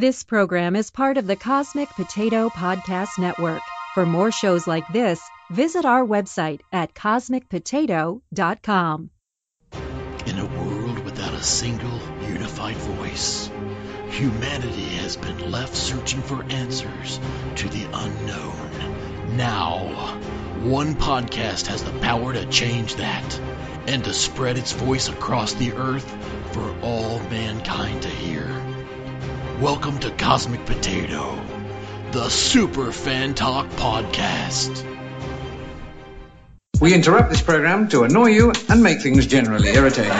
This program is part of the Cosmic Potato Podcast Network. For more shows like this, visit our website at cosmicpotato.com. In a world without a single unified voice, humanity has been left searching for answers to the unknown. Now, one podcast has the power to change that and to spread its voice across the earth for all mankind to hear. Welcome to Cosmic Potato, the Super Fan Talk Podcast. We interrupt this program to annoy you and make things generally irritating.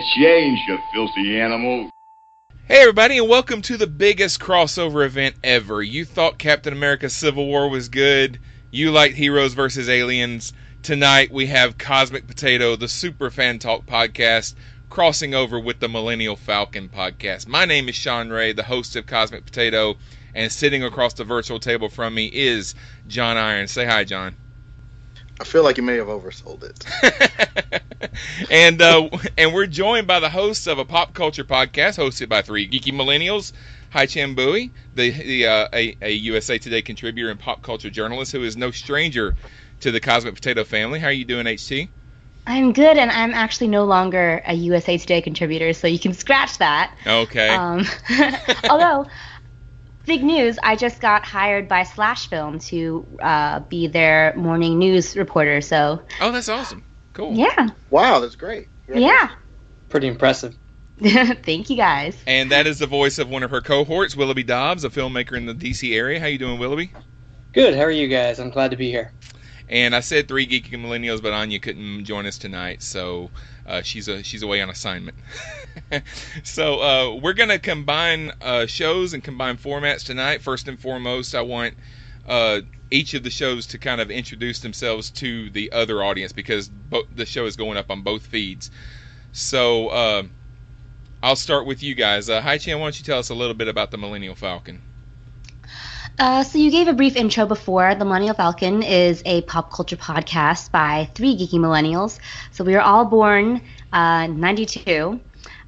Change, you filthy animal. Hey, everybody, and welcome to the biggest crossover event ever. You thought Captain America Civil War was good. You liked Heroes versus Aliens. Tonight, we have Cosmic Potato, the Super Fan Talk podcast, crossing over with the Millennial Falcon podcast. My name is Sean Ray, the host of Cosmic Potato, and sitting across the virtual table from me is John Iron. Say hi, John. I feel like you may have oversold it. and uh, and we're joined by the hosts of a pop culture podcast hosted by three geeky millennials. Hoai-Tran Bui, the, the uh, a, a USA Today contributor and pop culture journalist who is no stranger to the Cosmic Potato family. How are you doing, HT? I'm good, and I'm actually no longer a USA Today contributor, so you can scratch that. Okay. Um, although, big news, I just got hired by Slash Film to uh, be their morning news reporter. So oh, that's awesome. Cool. yeah, Wow, that's great. yeah. Pretty impressive. Thank you guys. And that is the voice of one of her cohorts, Willoughby Dobbs, a filmmaker in the DC area. How you doing, Willoughby? Good. How are you guys? I'm glad to be here. And I said three geeky millennials, but Anya couldn't join us tonight, so uh, she's a, she's away on assignment. so uh, we're gonna combine uh, shows and combine formats tonight. First and foremost, I want uh, each of the shows to kind of introduce themselves to the other audience because bo- the show is going up on both feeds. So uh, I'll start with you guys. Uh, Hoai-Tran, why don't you tell us a little bit about the Millennial Falcon? Uh, so you gave a brief intro before. The Millennial Falcon is a pop culture podcast by three geeky millennials. So we were all born uh, 92,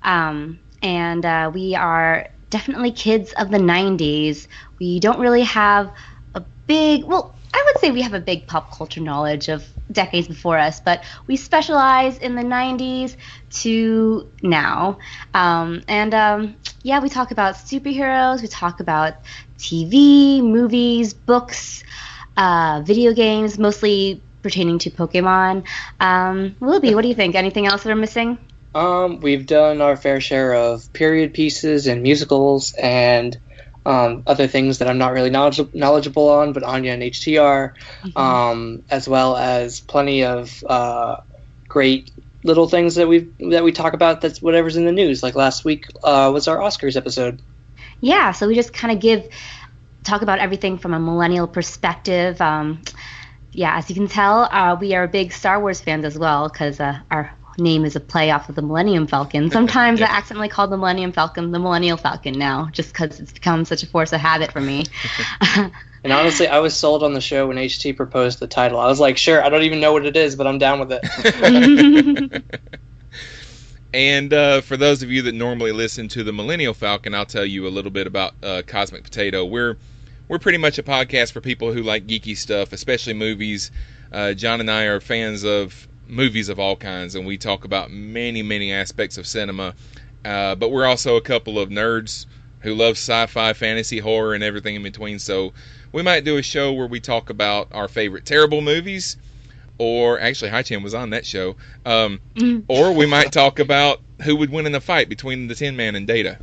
um, and uh, we are definitely kids of the 90s. We don't really have a big, well, I would say we have a big pop culture knowledge of decades before us, but we specialize in the 90s to now. Um, and um, yeah, we talk about superheroes, we talk about TV, movies, books, uh, video games, mostly pertaining to Pokemon. Um, Willoughby, what do you think? Anything else that we're missing? Um, we've done our fair share of period pieces and musicals and um, other things that I'm not really knowledge- knowledgeable on, but Anya and HTR, um, as well as plenty of uh, great little things that we that we talk about. That's whatever's in the news. Like last week uh, was our Oscars episode. Yeah, so we just kind of give talk about everything from a millennial perspective. Um, yeah, as you can tell, uh, we are big Star Wars fans as well because uh, our name is a play off of the Millennium Falcon. Sometimes I accidentally call the Millennium Falcon the Millennial Falcon now, just because it's become such a force of habit for me. And honestly, I was sold on the show when HT proposed the title. I was like, sure, I don't even know what it is, but I'm down with it. And uh, for those of you that normally listen to the Millennial Falcon, I'll tell you a little bit about uh, Cosmic Potato. We're we're pretty much a podcast for people who like geeky stuff, especially movies. Uh, John and I are fans of movies of all kinds, and we talk about many, many aspects of cinema. Uh, but we're also a couple of nerds who love sci-fi, fantasy, horror, and everything in between. So we might do a show where we talk about our favorite terrible movies, or actually, Hoai-Tran was on that show. Um, or we might talk about who would win in the fight between the Tin Man and Data.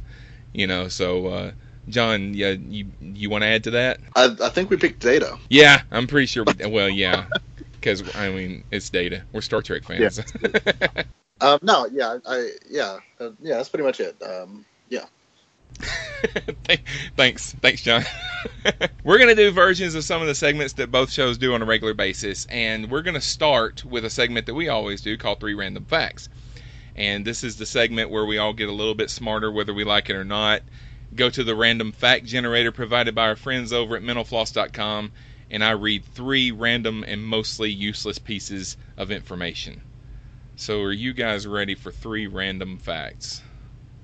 You know, so uh, John, yeah, you you want to add to that? I, I think we picked Data. Yeah, I'm pretty sure. We, well, yeah, because I mean it's Data. We're Star Trek fans. Yeah. um, no, yeah, I yeah uh, yeah that's pretty much it. Um, yeah. Thanks, thanks, John. we're gonna do versions of some of the segments that both shows do on a regular basis, and we're gonna start with a segment that we always do called Three Random Facts. And this is the segment where we all get a little bit smarter, whether we like it or not. Go to the random fact generator provided by our friends over at mentalfloss.com, and I read three random and mostly useless pieces of information. So, are you guys ready for three random facts?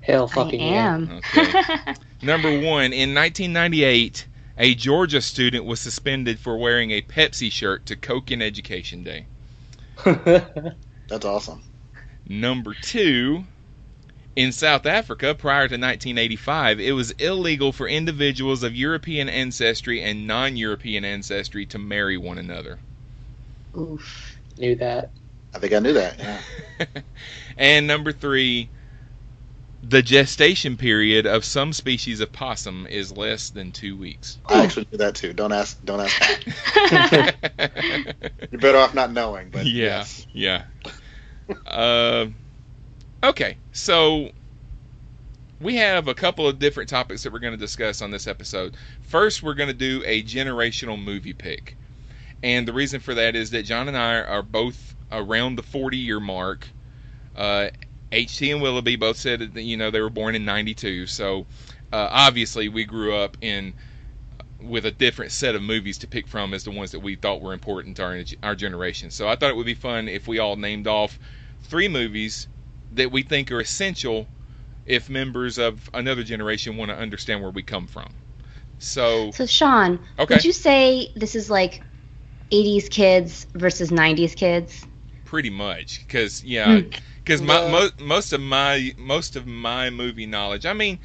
Hell fucking I am. Okay. Number one, in 1998, a Georgia student was suspended for wearing a Pepsi shirt to Coke in Education Day. That's awesome. Number two, in South Africa prior to 1985, it was illegal for individuals of European ancestry and non European ancestry to marry one another. Oof. Knew that. I think I knew that. Yeah. and number three, the gestation period of some species of possum is less than two weeks. I actually knew that too. Don't ask. Don't ask. You're better off not knowing. But yeah, yes. yeah. uh, okay, so we have a couple of different topics that we're going to discuss on this episode. First, we're going to do a generational movie pick, and the reason for that is that John and I are both around the 40 year mark. Uh, HT and Willoughby both said that you know they were born in '92, so uh, obviously we grew up in with a different set of movies to pick from as the ones that we thought were important to our our generation. So I thought it would be fun if we all named off three movies that we think are essential if members of another generation want to understand where we come from. So, So Sean, Okay. would you say this is like 80s kids versus 90s kids? pretty much because yeah Hmm. Because my mo- most of my most of my movie knowledge i mean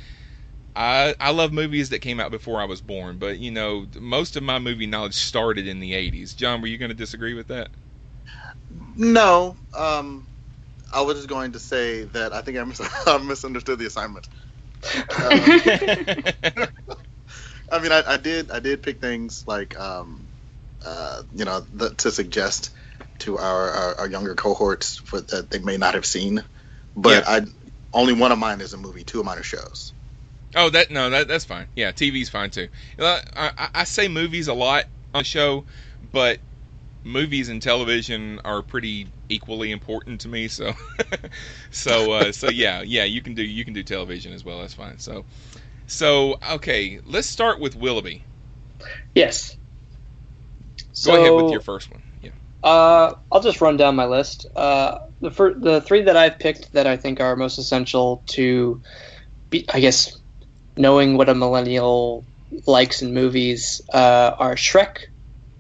I, I love movies that came out before I was born, but you know most of my movie knowledge started in the '80s. John, were you going to disagree with that? No. Um, I was just going to say that I think I, mis- I misunderstood the assignment. Um, I mean, I, I did I did pick things like um, uh, you know the, to suggest to our, our, our younger cohorts for that they may not have seen, but I only one of mine is a movie, two of mine are shows. Oh, that no, that that's fine. Yeah, TV's fine too. I, I, I say movies a lot on the show, but movies and television are pretty equally important to me. So, so uh, so yeah, yeah, you can do you can do television as well. That's fine. So, so okay, let's start with Willoughby. Yes. Go ahead with your first one. Uh, I'll just run down my list. Uh, the fir- the three that I've picked that I think are most essential to, be, I guess, knowing what a millennial likes in movies uh, are Shrek,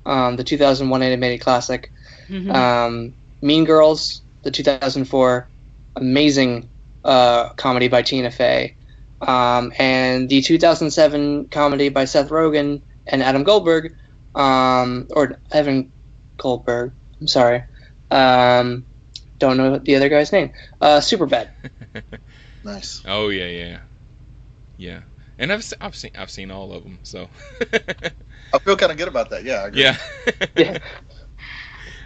um, the 2001 animated classic, um, Mean Girls, the 2004 amazing uh, comedy by Tina Fey, um, and the 2007 comedy by Seth Rogen and Adam Goldberg, um, or Evan Goldberg. I'm sorry. Um, don't know the other guy's name. Uh, Superbad. Nice. Oh yeah, yeah, yeah. And I've I've seen I've seen all of them. So I feel kind of good about that. Yeah. I agree. yeah. Yeah.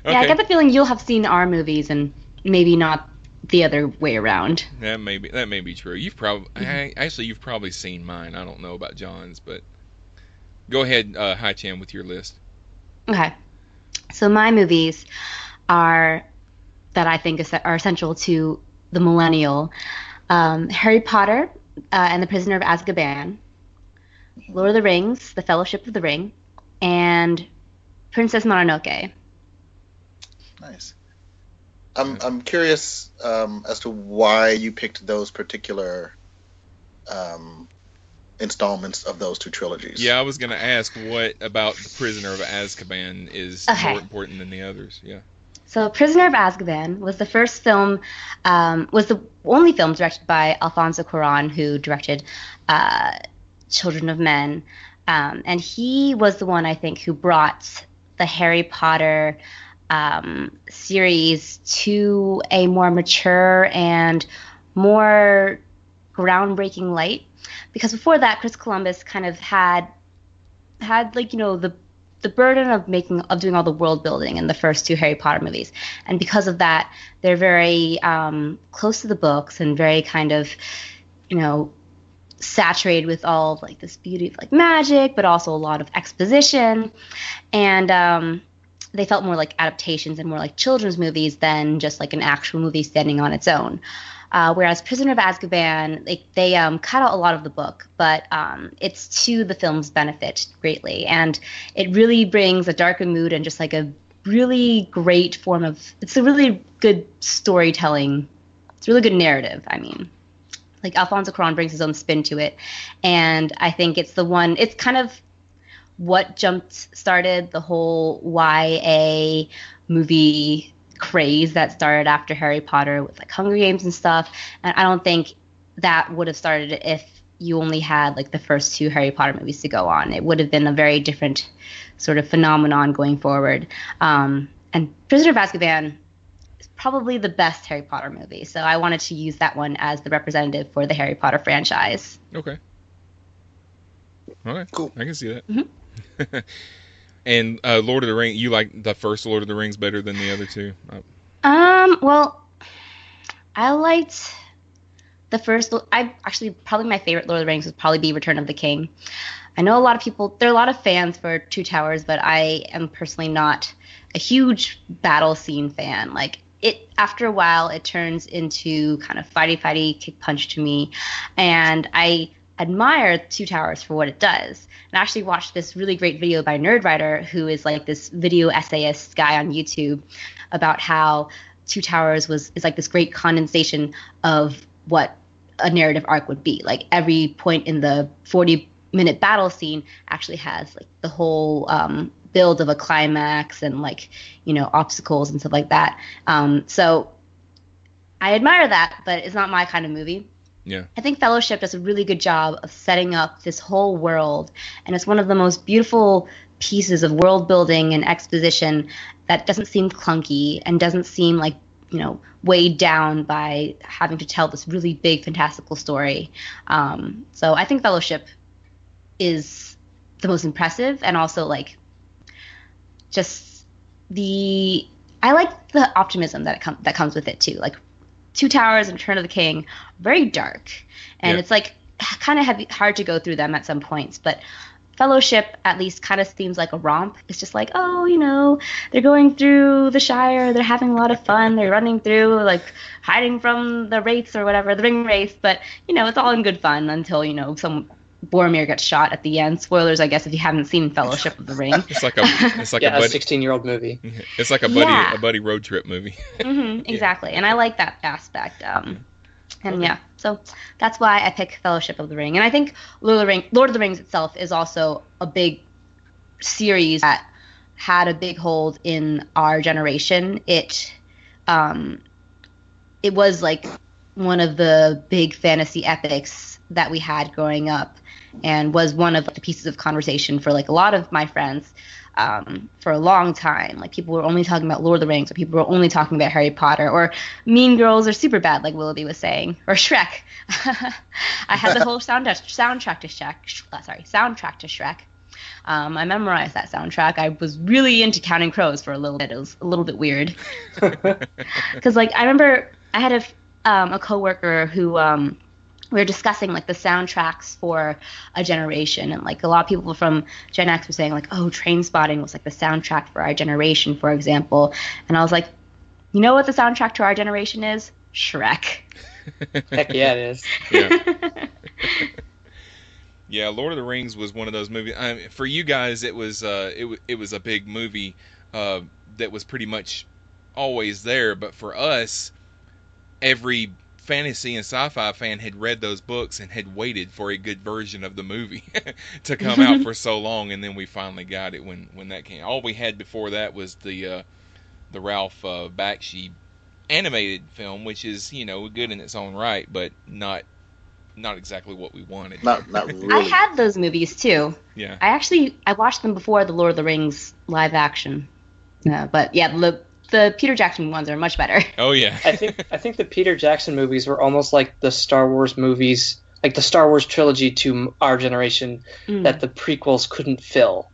Yeah, I Okay. get the feeling you'll have seen our movies and maybe not the other way around. That may be that may be true. You've probably actually you've probably seen mine. I don't know about John's, but go ahead, uh, Hoai-Tran, with your list. Okay. So my movies are that I think are essential to the millennial: um, Harry Potter uh, and the Prisoner of Azkaban, Lord of the Rings, The Fellowship of the Ring, and Princess Mononoke. Nice. I'm I'm curious um, as to why you picked those particular um, installments of those two trilogies. Yeah, I was gonna ask what about the Prisoner of Azkaban is Okay. more important than the others. Yeah. So, Prisoner of Azkaban was the first film, um, was the only film directed by Alfonso Cuarón, who directed uh, Children of Men, um, and he was the one I think who brought the Harry Potter um, series to a more mature and more groundbreaking light. Because before that Chris Columbus kind of had had like you know the the burden of making of doing all the world building in the first two Harry Potter movies, and because of that, they're very um, close to the books and very kind of, you know, saturated with all like this beauty of like magic, but also a lot of exposition, and um, they felt more like adaptations and more like children's movies than just like an actual movie standing on its own. Uh, whereas Prisoner of Azkaban, they, they um, cut out a lot of the book, but um, it's to the film's benefit greatly, and it really brings a darker mood and just like a really great form of. It's a really good storytelling. It's a really good narrative. I mean, like Alfonso Cuarón brings his own spin to it, and I think it's the one. It's kind of what jumped started the whole YA movie craze that started after Harry Potter with like Hunger Games and stuff. And I don't think that would have started if you only had like the first two Harry Potter movies to go on. It would have been a very different sort of phenomenon going forward. Um, and Prisoner of Azkaban is probably the best Harry Potter movie. So I wanted to use that one as the representative for the Harry Potter franchise. Okay. Okay. Cool. I can see that. Mhm. and uh, Lord of the Rings, you like the first Lord of the Rings better than the other two? Um, well, I liked the first. I actually probably my favorite Lord of the Rings would probably be Return of the King. I know a lot of people. There are a lot of fans for Two Towers, but I am personally not a huge battle scene fan. Like it, after a while, it turns into kind of fighty fighty kick punch to me, and I admire Two Towers for what it does. And I actually watched this really great video by Nerdwriter, who is like this video essayist guy on YouTube, about how Two Towers was is like this great condensation of what a narrative arc would be. Like every point in the 40 minute battle scene actually has like the whole um, build of a climax and like you know obstacles and stuff like that. Um, so I admire that, but it's not my kind of movie. Yeah. I think Fellowship does a really good job of setting up this whole world, and it's one of the most beautiful pieces of world building and exposition that doesn't seem clunky and doesn't seem like you know weighed down by having to tell this really big fantastical story. Um, so I think Fellowship is the most impressive, and also like just the I like the optimism that it com- that comes with it too. Like Two Towers and Return of the King, very dark, and Yeah. it's like kind of heavy, hard to go through them at some points. But Fellowship at least kind of seems like a romp. It's just like, oh, you know, they're going through the Shire, they're having a lot of fun, they're running through, like hiding from the wraiths or whatever, the ring wraiths. But you know, it's all in good fun until you know some Boromir gets shot at the end. Spoilers, I guess, if you haven't seen Fellowship of the Ring. It's like a it's like yeah, a a 16 year old movie. it's like a buddy Yeah. a buddy road trip movie. hmm exactly, and I like that aspect. Um, and yeah, so that's why I pick Fellowship of the Ring, and I think Lord of the, Ring, Lord of the Rings itself is also a big series that had a big hold in our generation. It, um, it was like one of the big fantasy epics that we had growing up, and was one of the pieces of conversation for like a lot of my friends um, for a long time. Like people were only talking about Lord of the Rings, or people were only talking about Harry Potter, or Mean Girls, or Superbad, like Willoughby was saying, or Shrek. I had the whole sound soundtrack to Shrek. uh, Sorry, soundtrack to Shrek. Um, I memorized that soundtrack. I was really into Counting Crows for a little bit. It was a little bit weird because, like, I remember I had a um, a coworker who um, we were discussing like the soundtracks for a generation and like a lot of people from gen x were saying like oh Trainspotting was like the soundtrack for our generation for example and i was like you know what the soundtrack to our generation is shrek Heck yeah, it is. Yeah. Yeah, Lord of the Rings was one of those movies. I mean, for you guys, it was uh, it w- it was a big movie uh, that was pretty much always there. But for us, every fantasy and sci-fi fan had read those books and had waited for a good version of the movie to come out for so long, and then we finally got it when when that came. All we had before that was the uh, the Ralph uh, Bakshi animated film, which is you know good in its own right, but not not exactly what we wanted. Not not really. i had those movies too Yeah. i actually i watched them before the lord of the rings live action uh, but yeah the the Peter Jackson ones are much better. Oh yeah. I think I think the Peter Jackson movies were almost like the Star Wars movies, like the Star Wars trilogy to our generation Mm. that the prequels couldn't fill.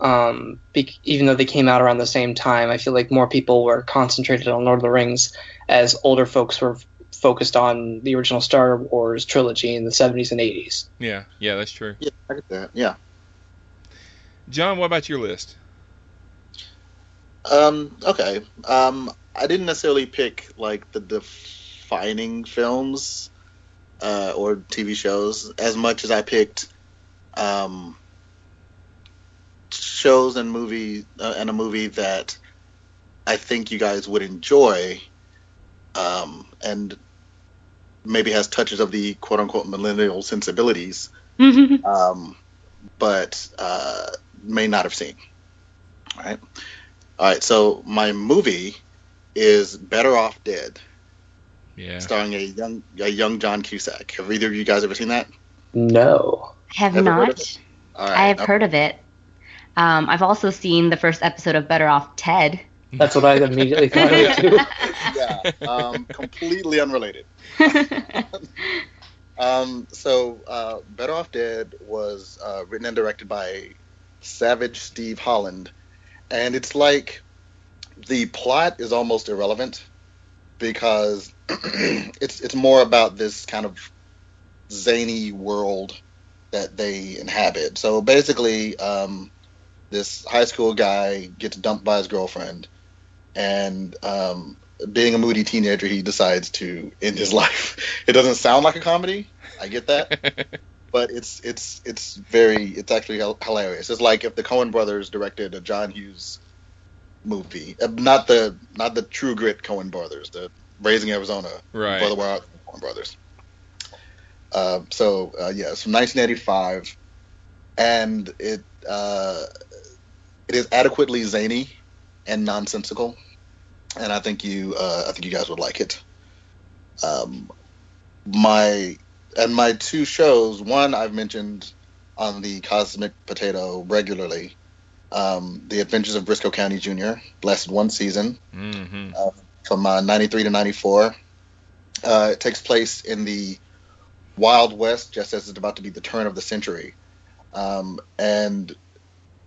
Um, be, even though they came out around the same time, I feel like more people were concentrated on Lord of the Rings, as older folks were focused on the original Star Wars trilogy in the 70s and 80s. Yeah, yeah, that's true. Yeah, I get that. Yeah. John, what about your list? Um, okay. Um, I didn't necessarily pick like the defining films uh, or TV shows as much as I picked um, shows and movie uh, and a movie that I think you guys would enjoy, um, and maybe has touches of the quote unquote millennial sensibilities, um, but uh, may not have seen. All right. All right, so my movie is Better Off Dead, Yeah. starring a young a young John Cusack. Have either of you guys ever seen that? No. have Ever heard of not. All right, I have heard of it. Um, I've also seen the first episode of Better Off Ted. That's what I immediately thought of too. yeah, um, completely unrelated. Um, so, uh, Better Off Dead was uh, written and directed by Savage Steve Holland, and it's like the plot is almost irrelevant because it's it's more about this kind of zany world that they inhabit. So basically, um, this high school guy gets dumped by his girlfriend, and um, being a moody teenager, he decides to end his life. It doesn't sound like a comedy. I get that, but it's it's it's very it's actually hilarious. It's like if the Coen Brothers directed a John Hughes movie, Uh, not the not the True Grit Coen Brothers, the Raising Arizona Right. Brother Wild Coen Brothers. Uh, so uh, yeah, it's from 1985, and it uh, it is adequately zany and nonsensical, and I think you uh, I think you guys would like it. Um, my and my two shows, one I've mentioned on the Cosmic Potato regularly, um, The Adventures of Brisco County Jr. lasted one season hmm uh, from uh, 93 to 94. Uh, it takes place in the Wild West, just as it's about to be the turn of the century. Um, and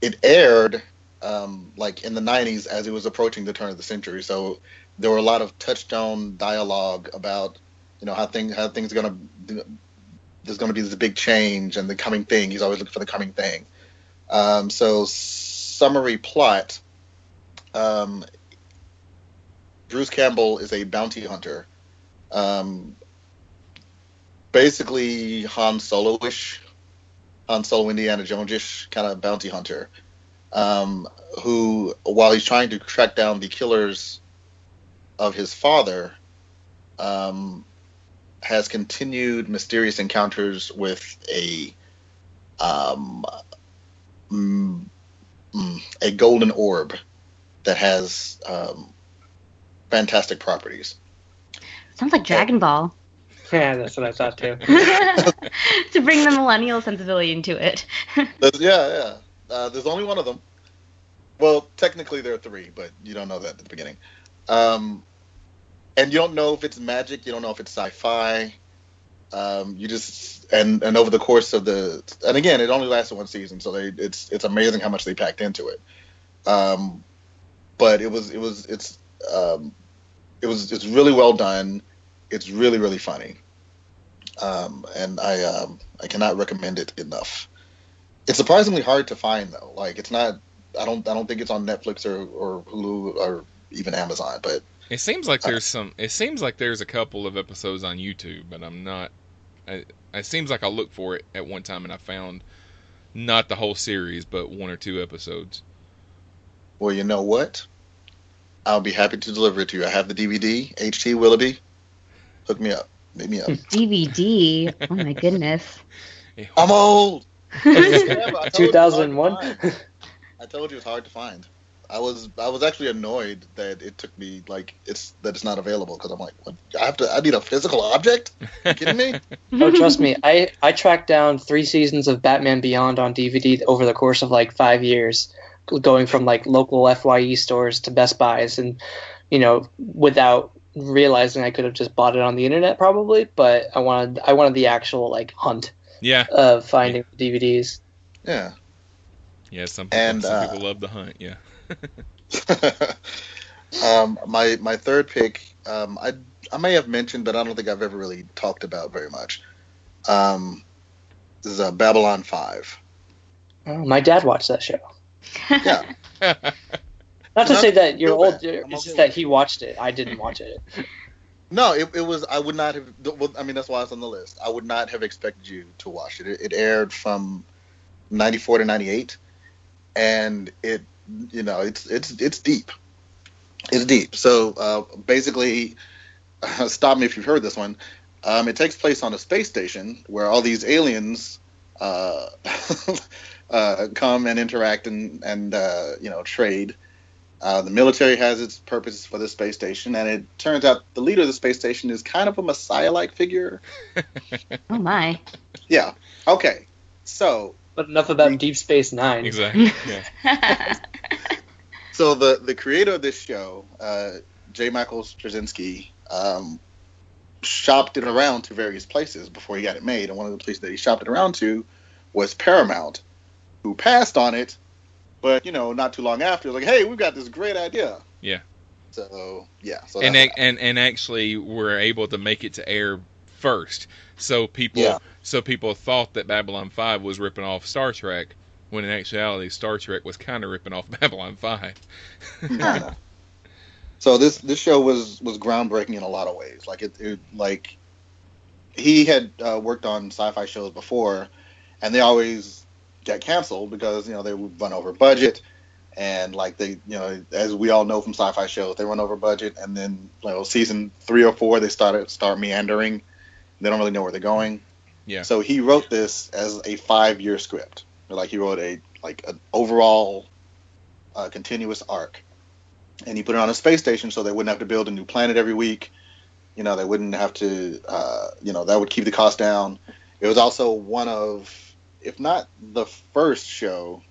it aired um, like in the 90s as it was approaching the turn of the century. So there were a lot of touchstone dialogue about, you know, how things how things are there's gonna be this big change and the coming thing. He's always looking for the coming thing. Um, so summary plot. Um, Bruce Campbell is a bounty hunter. Um, basically Han Solo-ish, Han Solo Indiana Jones-ish kind of bounty hunter, um, who, while he's trying to track down the killers of his father, um, has continued mysterious encounters with a um, mm, mm, a golden orb that has um, fantastic properties. Sounds like Dragon Ball. Yeah, that's what I thought too. to bring the millennial sensibility into it. There's, yeah, yeah. Uh, there's only one of them. Well, technically there are three, but you don't know that at the beginning. Um, and you don't know if it's magic. You don't know if it's sci-fi. Um, you just and and over the course of the and again, it only lasted one season, so they it's it's amazing how much they packed into it. Um, but it was it was it's um, it was it's really well done. It's really really funny. Um, and I um, I cannot recommend it enough. It's surprisingly hard to find though. Like it's not. I don't. I don't think it's on Netflix or, or Hulu or even Amazon. But It seems like uh, there's some. It seems like there's a couple of episodes on YouTube, but I'm not. I, it seems like I looked for it at one time and I found not the whole series, but one or two episodes. well, you know what? I'll be happy to deliver it to you. I have the DVD. HT Willoughby, hook me up. Make me up. DVD. Oh my goodness. I'm old. I told you it's hard to 2001. I told you it's hard to find. I was I was actually annoyed that it took me like it's that it's not available because I'm like, what? I have to. I need a physical object. You kidding me? oh, trust me, I I tracked down three seasons of Batman Beyond on DVD over the course of like five years. going from like local Fye stores to Best Buys, and you know, without realizing I could have just bought it on the internet probably, but I wanted I wanted the actual like hunt Yeah. of finding DVDs. Yeah. Yeah. Some people, And, some uh, people love the hunt. Yeah. um, my my third pick, um, I I may have mentioned, but I don't think I've ever really talked about very much. Um, this is uh, Babylon Five. Oh, my dad watched that show. Yeah. Not to Not say that you're old, bad. it's I'm just that with he watched it. I didn't watch it. No, it, it was. I would not have. Well, I mean, that's why it's on the list. I would not have expected you to watch it. It, it aired from '94 to '98, and it, you know, it's it's it's deep. It's deep. So uh, basically, stop me if you've heard this one. Um, it takes place on a space station where all these aliens uh, uh, come and interact and and uh, you know trade. Uh, the military has its purposes for the space station, and it turns out the leader of the space station is kind of a messiah-like figure. Oh my. Yeah. Okay. So, But enough about Deep Space Nine. Exactly. Yeah. so the the creator of this show, uh, J. Michael Straczynski, um, shopped it around to various places before he got it made, and one of the places that he shopped it around to was Paramount, who passed on it, but you know, not too long after, like, hey, we've got this great idea. Yeah. So yeah. So and that's- and and actually we're able to make it to air first. So people Yeah. so people thought that Babylon 5 was ripping off Star Trek when in actuality Star Trek was kind of ripping off Babylon 5. Yeah. So this this show was was groundbreaking in a lot of ways. Like it, it like he had uh, worked on sci-fi shows before, and they always get canceled because you know they would run over budget, and like they you know as we all know from sci-fi shows they run over budget, and then you know, season three or four they started start meandering. They don't really know where they're going. Yeah. So he wrote this as a five-year script. Like he wrote a like an overall uh, continuous arc, and he put it on a space station so they wouldn't have to build a new planet every week. You know, they wouldn't have to. Uh, you know, that would keep the cost down. It was also one of, if not the first show,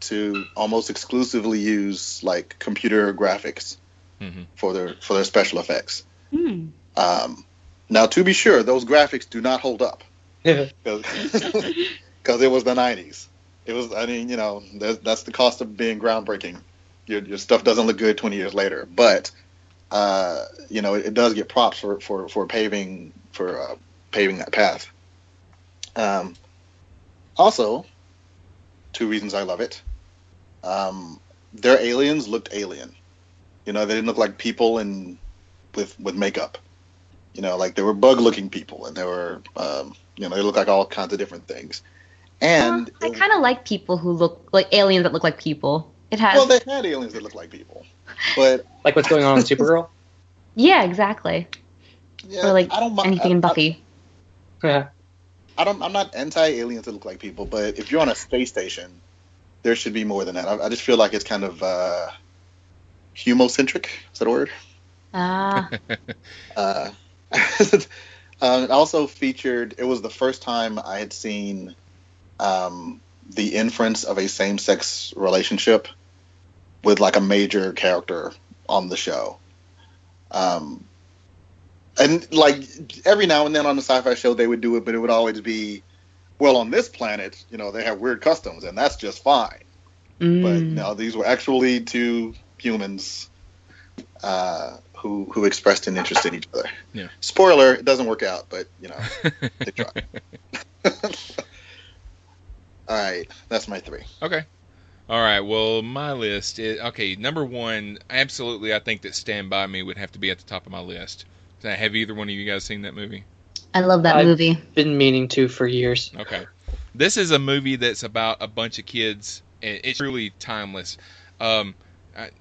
to almost exclusively use like computer graphics hmm for their for their special effects. Hmm. Um, now, to be sure, those graphics do not hold up because it was the 90s. It was, I mean, you know, that's, that's the cost of being groundbreaking. Your, your stuff doesn't look good 20 years later, but uh, you know, it, it does get props for for for paving for uh, paving that path. Um, also, two reasons I love it. Um, their aliens looked alien. You know, they didn't look like people and with with makeup. You know, like they were bug-looking people, and they were, um, you know, they look like all kinds of different things. And I kind of like people who look like aliens that look like people. It has. well, they had aliens that look like people, but like what's going on in Supergirl? yeah, exactly. yeah, or like I don't mi- anything in I- I- Buffy. Yeah. I don't. I'm not anti-aliens that look like people, but if you're on a space station, there should be more than that. I, I just feel like it's kind of uh, humocentric. Is that a word? Ah, Uh, um, it also featured. It was the first time I had seen um, the inference of a same-sex relationship with like a major character on the show. Um, and like every now and then on the sci-fi show they would do it, but it would always be, well, on this planet, you know, they have weird customs, and that's just fine. But Mm. no, these were actually two humans uh, who who expressed an interest in each other. Yeah. Spoiler: it doesn't work out, but you know they try. All right, that's my three. Okay. All right. Well, my list is okay. Number one, absolutely, I think that Stand by Me would have to be at the top of my list. So Have either one of you guys seen that movie? I love that I've movie. Been meaning to for years. Okay. This is a movie that's about a bunch of kids. and It's really timeless. Um, I,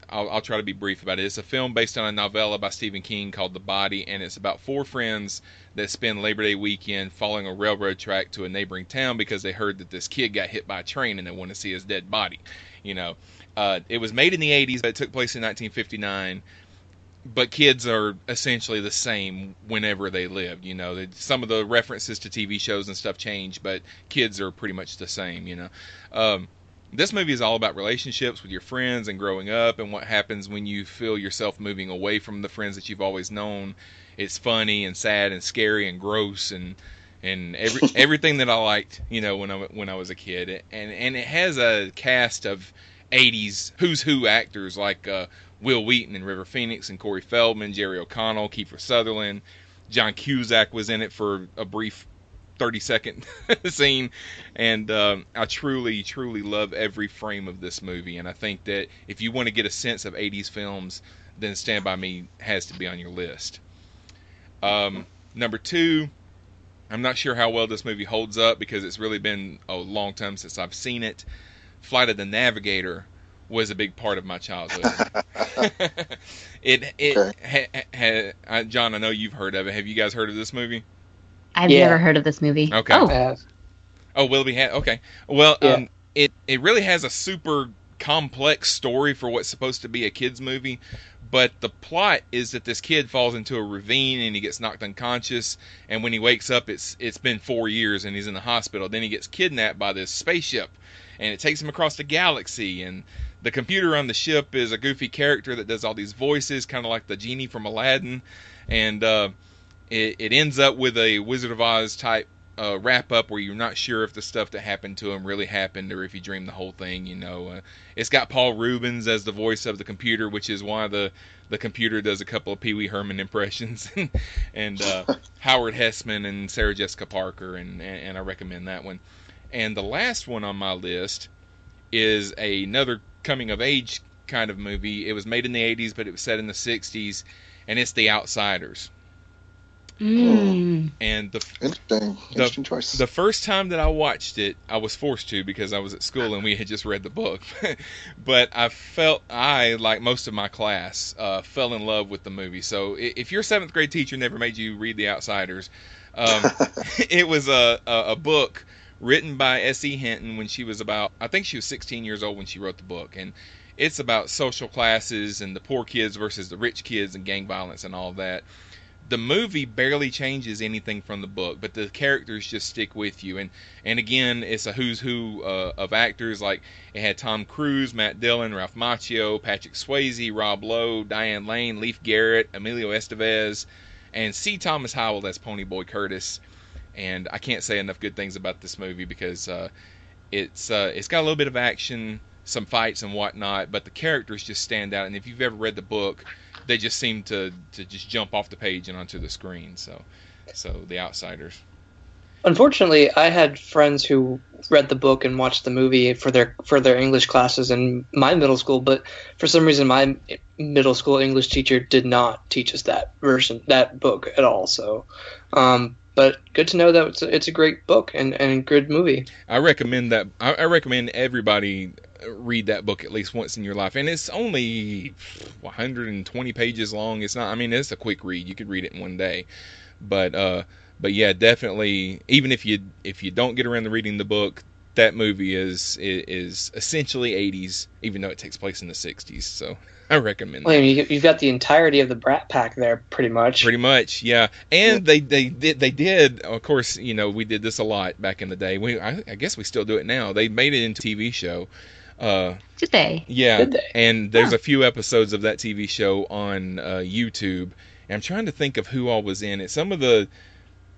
I'll, I'll try to be brief about it. It's a film based on a novella by Stephen King called The Body, and it's about four friends that spend Labor Day weekend following a railroad track to a neighboring town because they heard that this kid got hit by a train and they want to see his dead body. You know, uh, it was made in the 80s, but it took place in 1959 but kids are essentially the same whenever they lived. You know, some of the references to TV shows and stuff change, but kids are pretty much the same. You know, um, this movie is all about relationships with your friends and growing up and what happens when you feel yourself moving away from the friends that you've always known. It's funny and sad and scary and gross and and every everything that I liked, you know, when I when I was a kid. And and it has a cast of 80s who's who actors like uh, Wil Wheaton and River Phoenix and Corey Feldman, Jerry O'Connell, Kiefer Sutherland, John Cusack was in it for a brief 30 second scene and um, i truly truly love every frame of this movie and i think that if you want to get a sense of 80s films then stand by me has to be on your list. Um, number two i'm not sure how well this movie holds up because it's really been a long time since i've seen it. Flight of the navigator was a big part of my childhood. It it Okay. ha, ha, ha, john i know you've heard of it. Have you guys heard of this movie I've Yeah. never heard of this movie. Okay. Oh, Oh, Willoughby hat. Okay. Well, Yeah. um, it it really has a super complex story for what's supposed to be a kids movie, but the plot is that this kid falls into a ravine and he gets knocked unconscious, and when he wakes up, it's it's been four years and he's in the hospital. Then he gets kidnapped by this spaceship, and it takes him across the galaxy and. The computer on the ship is a goofy character that does all these voices, kind of like the genie from Aladdin, and uh, it, it ends up with a Wizard of Oz type uh, wrap up where you're not sure if the stuff that happened to him really happened or if he dreamed the whole thing. You know, uh, it's got Paul Reubens as the voice of the computer, which is why the the computer does a couple of Pee Wee Herman impressions, and uh, Howard Hesseman and Sarah Jessica Parker, and, and and I recommend that one. And the last one on my list is another coming of age kind of movie. It was made in the 80s, but it was set in the 60s, and it's The Outsiders. Mm. And the Interesting. Interesting choice. the first time that I watched it, I was forced to because I was at school and we had just read the book. but I felt I, like most of my class, uh, fell in love with the movie. So if your seventh grade teacher never made you read The Outsiders, um, it was a, a a book written by S.E. Hinton when she was about, I think she was 16 years old when she wrote the book, and it's about social classes and the poor kids versus the rich kids and gang violence and all that the movie barely changes anything from the book, but the characters just stick with you. And and again, it's a who's who uh, of actors. Like it had Tom Cruise, Matt Dillon, Ralph Macchio, Patrick Swayze, Rob Lowe, Diane Lane, Leif Garrett, Emilio Estevez, and C. Thomas Howell as Ponyboy Curtis. And I can't say enough good things about this movie because uh, it's uh, it's got a little bit of action, some fights and whatnot, but the characters just stand out. And if you've ever read the book, they just seem to, to just jump off the page and onto the screen. So, so the Outsiders. Unfortunately, I had friends who read the book and watched the movie for their for their English classes in my middle school, but for some reason my middle school English teacher did not teach us that version that book at all. So, um, but good to know that it's a, it's a great book and and good movie. I recommend that. I, I recommend everybody read that book at least once in your life, and it's only 120 pages long. It's not. I mean, it's a quick read. You could read it in one day, but uh, but yeah, definitely. Even if you if you don't get around to reading the book, that movie is, is essentially 80s, even though it takes place in the 60s. So I recommend. Well, that. you, you've got the entirety of the Brat Pack there, pretty much. Pretty much, yeah. And they they did they did. Of course, you know we did this a lot back in the day. We I, I guess we still do it now. They made it into a TV show. Uh, Did they? yeah, Did they? and there's a few episodes of that TV show on uh, YouTube. And I'm trying to think of who all was in it. Some of the,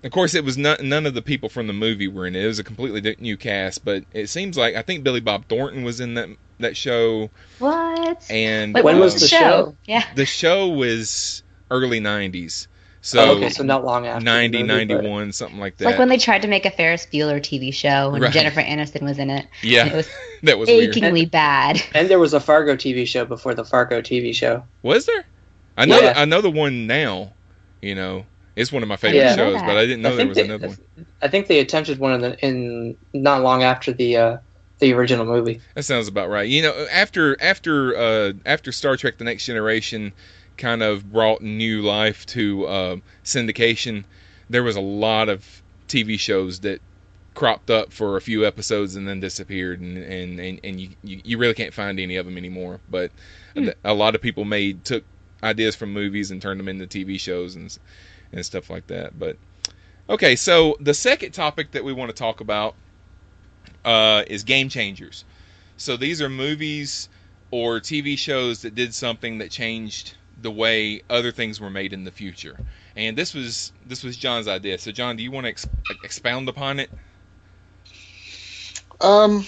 of course, it was not, none of the people from the movie were in it. It was a completely new cast, but it seems like I think Billy Bob Thornton was in that that show. What? And Wait, When what was was the the show? show? Yeah. the show was early 90s. So Oh, okay, so not long after. the 90, movie, but- 91, something like It's that. like when they tried to make a Ferris Bueller TV show and Right. Jennifer Aniston was in it. yeah, It was that was weird. achingly bad. And there was a Fargo TV show before the Fargo TV show. Was there? I know. Yeah. I know the one now. You know, it's one of my favorite Yeah. shows, but I didn't know I there was they, another one. I think they attempted one in, the, in not long after the uh, the original movie. That sounds about right. You know, after after uh, after Star Trek: The Next Generation kind of brought new life to uh, syndication, there was a lot of TV shows that cropped up for a few episodes and then disappeared, and and and, and you, you you really can't find any of them anymore. But a lot of people made took ideas from movies and turned them into TV shows and and stuff like that. But okay, so the second topic that we want to talk about uh, is game changers. So these are movies or TV shows that did something that changed the way other things were made in the future. And this was this was John's idea. So John, do you want to ex- expound upon it? Um,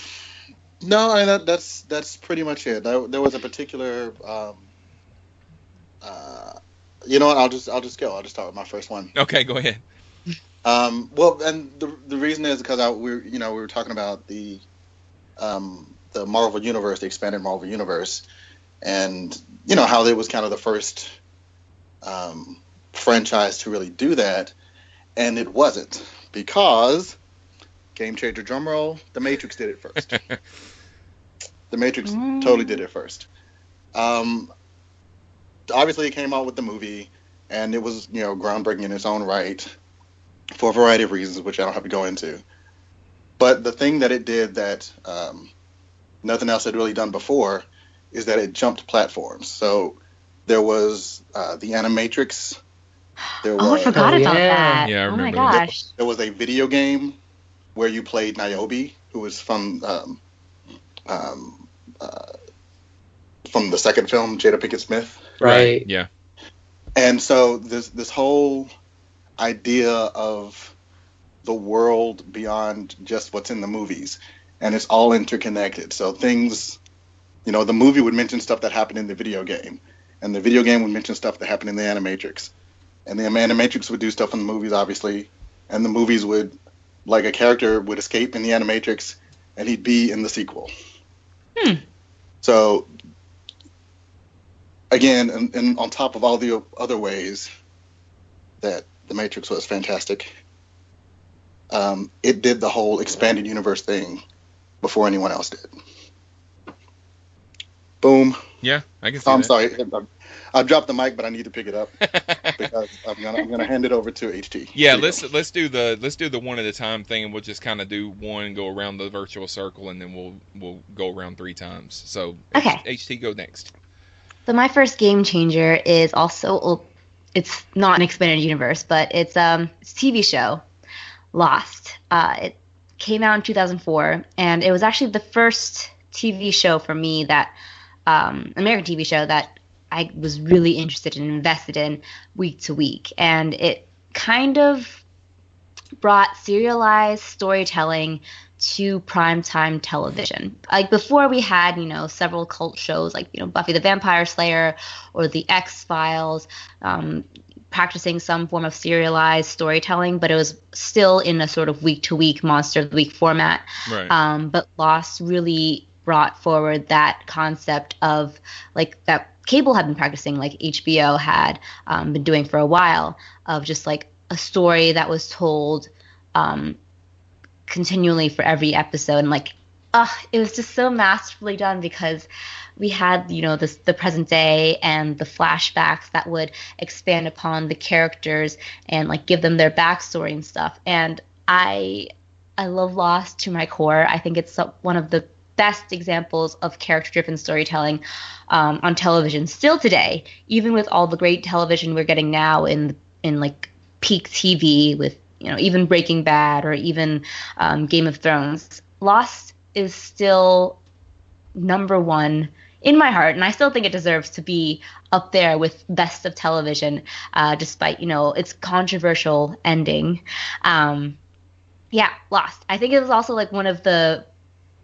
no, I, that, that's that's pretty much it. There, there was a particular, um, uh, you know what? I'll just I'll just go. I'll just start with my first one. Okay, go ahead. Um, well, and the the reason is because I we you know we were talking about the um, the Marvel universe, the expanded Marvel universe, and you know how it was kind of the first um, franchise to really do that, and it wasn't because game changer drum roll, The Matrix did it first. the Matrix Mm. totally did it first. Um, obviously, it came out with the movie, and it was you know groundbreaking in its own right for a variety of reasons, which I don't have to go into. But the thing that it did that um, nothing else had really done before is that it jumped platforms. So there was uh, the Animatrix. There Oh, I was, forgot Oh, about yeah. that. Yeah, I oh my that. gosh. there was a video game where you played Niobe, who was from um, um, uh, from the second film, Jada Pinkett Smith. Right. Yeah. And so this this whole idea of the world beyond just what's in the movies, and it's all interconnected. So things, you know, the movie would mention stuff that happened in the video game, and the video game would mention stuff that happened in the Animatrix, and the Animatrix would do stuff in the movies, obviously, and the movies would, like a character would escape in the Animatrix, and he'd be in the sequel. Hmm. So again, and, and on top of all the other ways that the Matrix was fantastic, um, it did the whole expanded universe thing before anyone else did. Boom. Yeah, I can see Oh, I'm that. sorry. I- I dropped the mic, but I need to pick it up because I'm gonna I'm gonna hand it over to HT. yeah, let's go. let's do the let's do the one at a time thing, and we'll just kind of do one, go around the virtual circle, and then we'll we'll go around three times. So Okay. H- HT, go next. So my first game changer is also well, it's not an expanded universe, but it's um TV show, Lost. Uh, it came out in 2004, and it was actually the first TV show for me that um, American TV show that I was really interested and invested in week to week, and it kind of brought serialized storytelling to primetime television. Like before we had, you know, several cult shows like, you know, Buffy the Vampire Slayer or The X Files, um, practicing some form of serialized storytelling, but it was still in a sort of week to week monster of the week format. Right. Um, but Lost really brought forward that concept of like that cable had been practicing, like HBO had um, been doing for a while, of just like a story that was told um, continually for every episode, and like, uh, it was just so masterfully done because we had you know this the present day and the flashbacks that would expand upon the characters and like give them their backstory and stuff. And i i love lost to my core. I think it's one of the best examples of character driven storytelling um, on television still today even with all the great television we're getting now in in like peak tv with you know even breaking bad or even um, game of thrones lost is still number one in my heart, and I still think it deserves to be up there with best of television, uh, despite you know its controversial ending. Um, yeah, Lost. I think it was also like one of the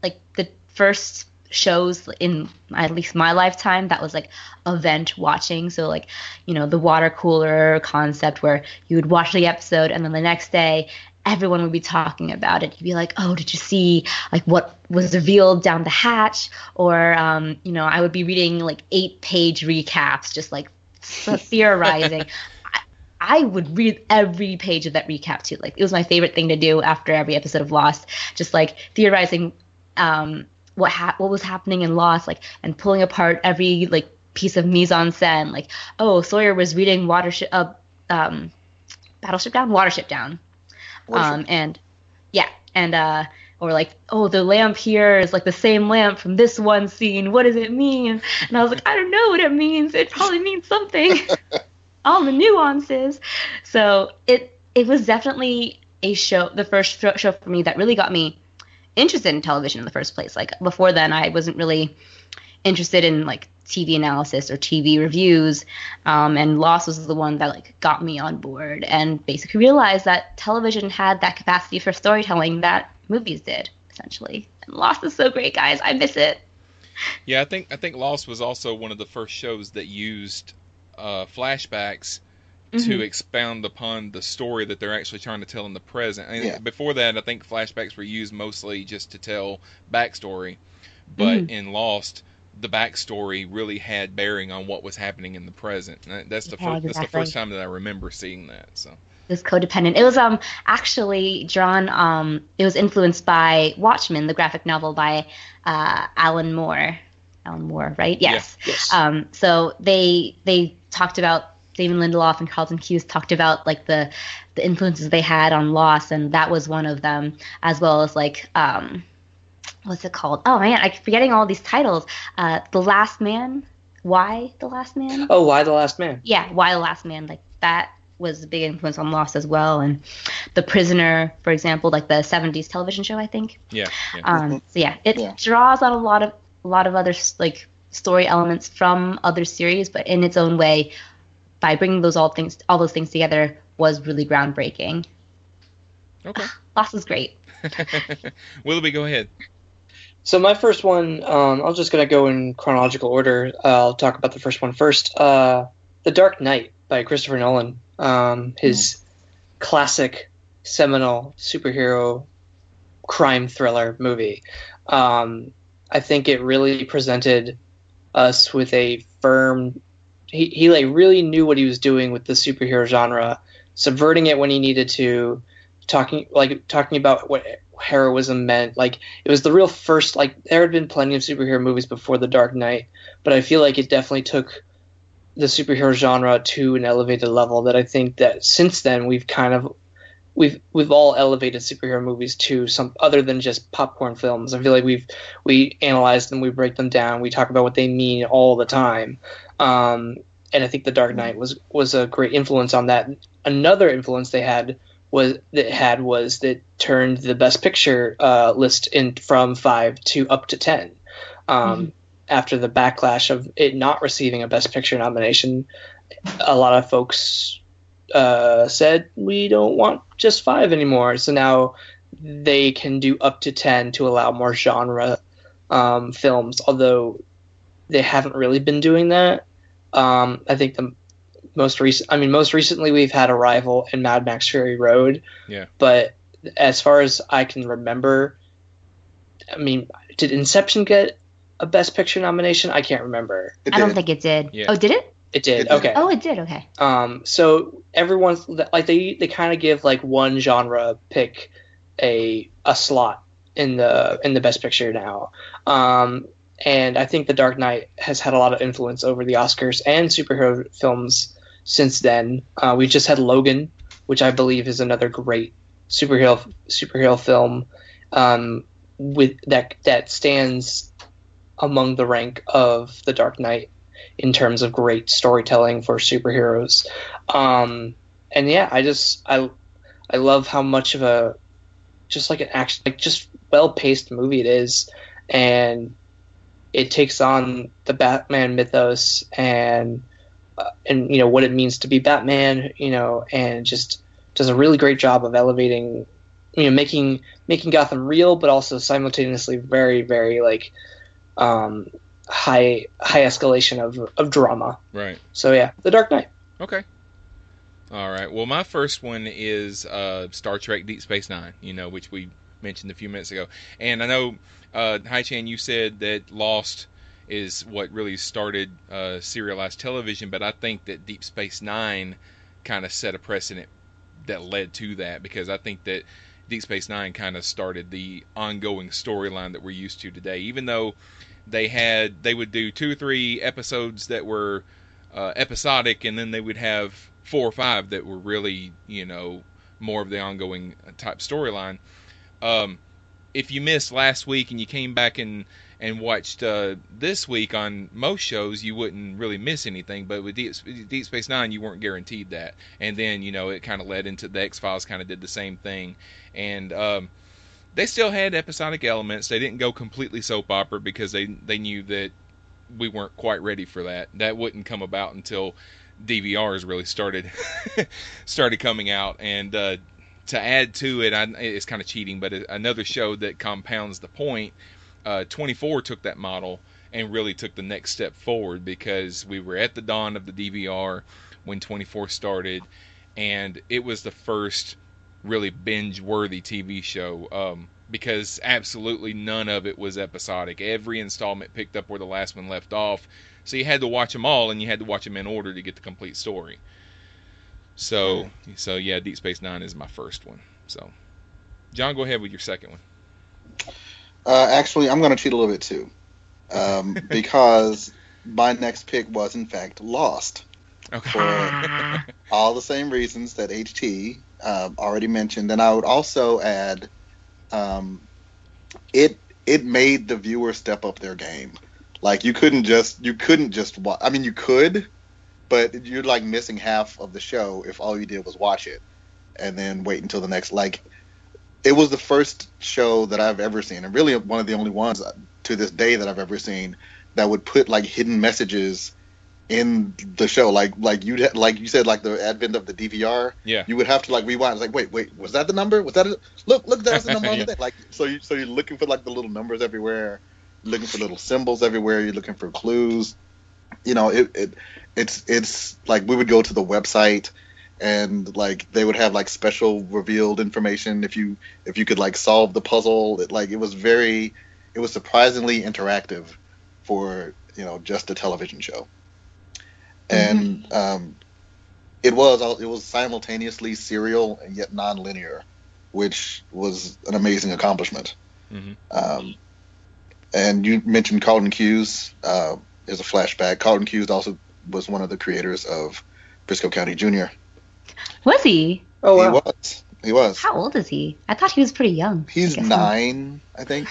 like the first shows in at least my lifetime that was like event watching so like you know the water cooler concept where you would watch the episode and then the next day everyone would be talking about it. You'd be like, "Oh, did you see like what was revealed down the hatch?" Or, um, you know, I would be reading like eight-page recaps, just like theorizing. I, I would read every page of that recap too. Like it was my favorite thing to do after every episode of Lost, just like theorizing um, what ha- what was happening in Lost, like and pulling apart every like piece of mise en scène. Like, oh, Sawyer was reading Watership, uh, um, Battleship Down, Watership Down. Um, and yeah, and uh, or like, oh, the lamp here is like the same lamp from this one scene. What does it mean? And I was like, I don't know what it means. It probably means something. All the nuances. So it it was definitely a show, the first show for me that really got me interested in television in the first place. Like before then, I wasn't really interested in like TV analysis or TV reviews. Um, and Lost was the one that like got me on board and basically realized that television had that capacity for storytelling that movies did essentially. And Lost is so great, guys. I miss it. Yeah, I think I think Lost was also one of the first shows that used uh, flashbacks Mm-hmm. to expound upon the story that they're actually trying to tell in the present. And Yeah. Before that, I think flashbacks were used mostly just to tell backstory, but Mhm. in Lost, the backstory really had bearing on what was happening in the present. And That's the Yeah, first. That's the first time that I remember seeing that. So It was codependent. It was um actually drawn um it was influenced by Watchmen, the graphic novel by uh, Alan Moore. Alan Moore, right? Yes. Yes. Um, so they they talked about David Lindelof and Carlton Cuse talked about like the the influences they had on Lost, and that was one of them, as well as like um, what's it called? Oh man, I'm forgetting all these titles. Uh, the Last Man. Y the Last Man? Oh, why the last man? yeah, Y the Last Man, like that was a big influence on Lost as well, and The Prisoner, for example, like the '70s television show, I think. yeah, yeah. Um, so yeah, it Yeah. draws on a lot of a lot of other like story elements from other series, but in its own way, by bringing those all things all those things together was really groundbreaking. okay. Lost was great. Willoughby, go ahead. So my first one, um, I'm just gonna go in chronological order. Uh, I'll talk about the first one first. Uh, the Dark Knight by Christopher Nolan. Um, his classic, seminal superhero crime thriller movie. Um, I think it really presented us with a firm. He, he like really knew what he was doing with the superhero genre, subverting it when he needed to, talking like talking about what heroism meant. Like it was the real first. Like there had been plenty of superhero movies before the Dark Knight, but I feel like it definitely took the superhero genre to an elevated level that I think that since then we've kind of we've we've all elevated superhero movies to some other than just popcorn films. I feel like we've we analyze them, we break them down, we talk about what they mean all the time. Um, and I think The Dark Knight was was a great influence on that. Another influence they had was that had was that turned the Best Picture uh, list in from five to up to ten. Um, After the backlash of it not receiving a Best Picture nomination, a lot of folks uh, said we don't want just five anymore. So now they can do up to ten to allow more genre um, films. Although they haven't really been doing that. Um, I think the most recent. I mean, most recently we've had Arrival and Mad Max Fury Road. Yeah. But as far as I can remember, I mean, did Inception get a Best Picture nomination? I can't remember. It I don't think it did. Yeah. Oh, did it? It did. It did. Okay. Oh, it did. Okay. Um, so everyone's like they they kind of give like one genre pick a a slot in the in the best picture now. Um, and I think The Dark Knight has had a lot of influence over the Oscars and superhero films since then. Uh, we just had Logan, which I believe is another great superhero superhero film um, with that that stands among the rank of The Dark Knight in terms of great storytelling for superheroes. Um, and yeah, I just I I love how much of a just like an action like just well paced movie it is, and it takes on the Batman mythos and uh, and you know what it means to be Batman, you know, and just does a really great job of elevating, you know, making making Gotham real, but also simultaneously very very like um, high high escalation of of drama. Right. So yeah, The Dark Knight. Okay. All right. Well, my first one is uh, Star Trek: Deep Space Nine. You know, which we mentioned a few minutes ago. And I know, uh, Chan, you said that Lost is what really started uh, serialized television, but I think that Deep Space Nine kind of set a precedent that led to that because I think that Deep Space Nine kind of started the ongoing storyline that we're used to today. Even though they had, they would do two or three episodes that were uh, episodic, and then they would have four or five that were really, you know, more of the ongoing type storyline. Um, if you missed last week and you came back and and watched uh, this week on most shows, you wouldn't really miss anything. But with Deep, Deep Space Nine, you weren't guaranteed that. And then you know it kind of led into the X Files. Kind of did the same thing. And um, they still had episodic elements. They didn't go completely soap opera because they they knew that we weren't quite ready for that. That wouldn't come about until DVRs really started started coming out. And uh, to add to it, I, it's kind of cheating, but another show that compounds the point. Uh, 24 took that model and really took the next step forward because we were at the dawn of the DVR when 24 started, and it was the first really binge worthy TV show. Um, because absolutely none of it was episodic. Every installment picked up where the last one left off. So you had to watch them all, and you had to watch them in order to get the complete story. So, so yeah, Deep Space Nine is my first one. So, John, go ahead with your second one. Uh, actually, I'm going to cheat a little bit too, um, because my next pick was in fact Lost. Okay. For all the same reasons that HT uh, already mentioned, and I would also add, um, it it made the viewer step up their game. Like you couldn't just you couldn't just watch. I mean, you could, but you're like missing half of the show if all you did was watch it and then wait until the next. Like it was the first show that I've ever seen, and really one of the only ones to this day that I've ever seen that would put like hidden messages in the show. Like like you like you said like the advent of the DVR. Yeah. You would have to like rewind. It's like wait wait was that the number? Was that a, look look that's the number on Yeah. the. Like so you so you're looking for like the little numbers everywhere, looking for little symbols everywhere. You're looking for clues. You know it, it it's it's like we would go to the website and like they would have like special revealed information. If you if you could like solve the puzzle it, like it was very it was surprisingly interactive for you know just a television show. And um, it was it was simultaneously serial and yet non-linear which was an amazing accomplishment. Hmm um, and you mentioned Carlton Cuse uh, as a flashback. Carlton Cuse also was one of the creators of Brisco County Jr. Was he? Oh He was. He was. How old is he? I thought he was pretty young. He's I guess nine, I think.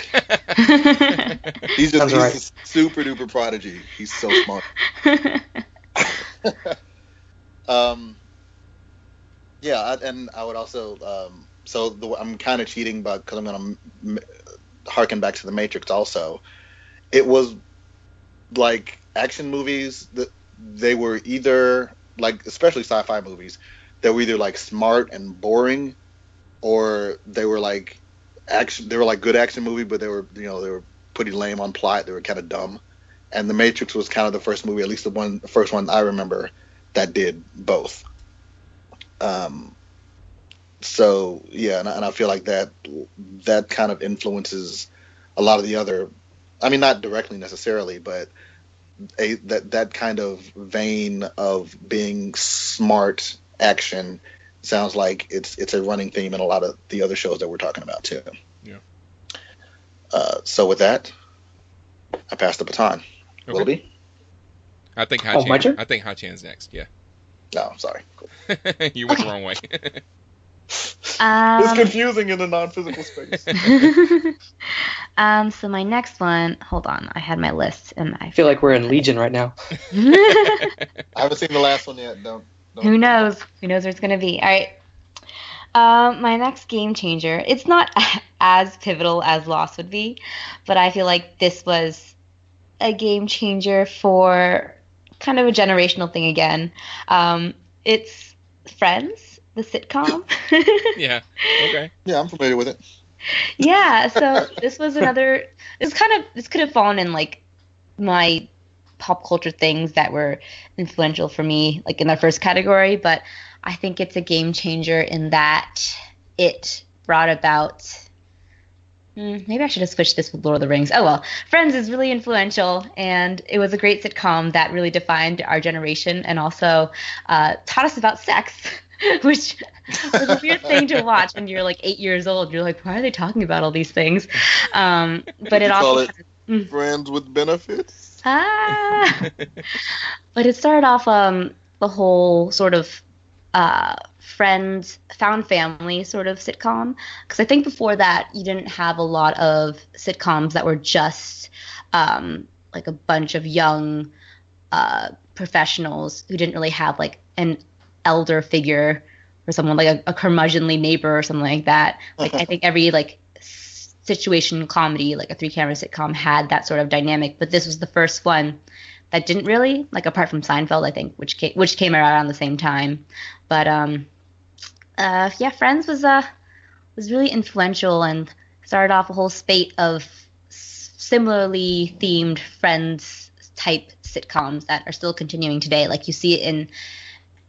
He's just he's right. a super duper prodigy. He's so smart. um, yeah, I, and I would also um, so the, I'm kind of cheating, but because I'm gonna m- harken back to the Matrix. Also, it was like action movies that they were either like, especially sci-fi movies, they were either like smart and boring, or they were like action. They were like good action movie, but they were you know they were pretty lame on plot. They were kind of dumb. And The Matrix was kind of the first movie, at least the one, the first one I remember that did both. Um, so yeah, and I, and I feel like that that kind of influences a lot of the other. I mean, not directly necessarily, but a that that kind of vein of being smart action sounds like it's it's a running theme in a lot of the other shows that we're talking about too. Yeah. Uh, so with that, I pass the baton. Okay. Willoughby? I think Oh, my Hoai-Tran. turn? I think Hoai-Tran's next. Yeah. No, I'm sorry. Cool. you went the wrong way. it's um, confusing in the non-physical space. um, so my next one, hold on, I had my list and I I feel like we're in Legion right now. I haven't seen the last one yet. Don't. don't. Who knows? Who knows where it's gonna be? All right. Um, my next game changer. It's not as pivotal as Lost would be, but I feel like this was a game changer for kind of a generational thing again. Um, it's Friends, the sitcom. yeah. Okay. Yeah, I'm familiar with it. yeah so this was another this kind of this could have fallen in like my pop culture things that were influential for me like in the first category but i think it's a game changer in that it brought about Hmm, maybe i should have switched this with lord of the rings oh well friends is really influential and it was a great sitcom that really defined our generation and also uh, taught us about sex which was a weird thing to watch when you're like eight years old. You're like, why are they talking about all these things? Um, but it also it friends with benefits. ah, but it started off um the whole sort of uh friends found family sort of sitcom because I think before that you didn't have a lot of sitcoms that were just um like a bunch of young uh professionals who didn't really have like an elder figure or someone like a, a curmudgeonly neighbor or something like that like I think every like situation comedy, like a three camera sitcom, had that sort of dynamic. But this was the first one that didn't really, like apart from Seinfeld, I think, which came, which came around the same time. But um, uh, yeah, Friends was uh was really influential and started off a whole spate of similarly themed Friends type sitcoms that are still continuing today. Like you see it in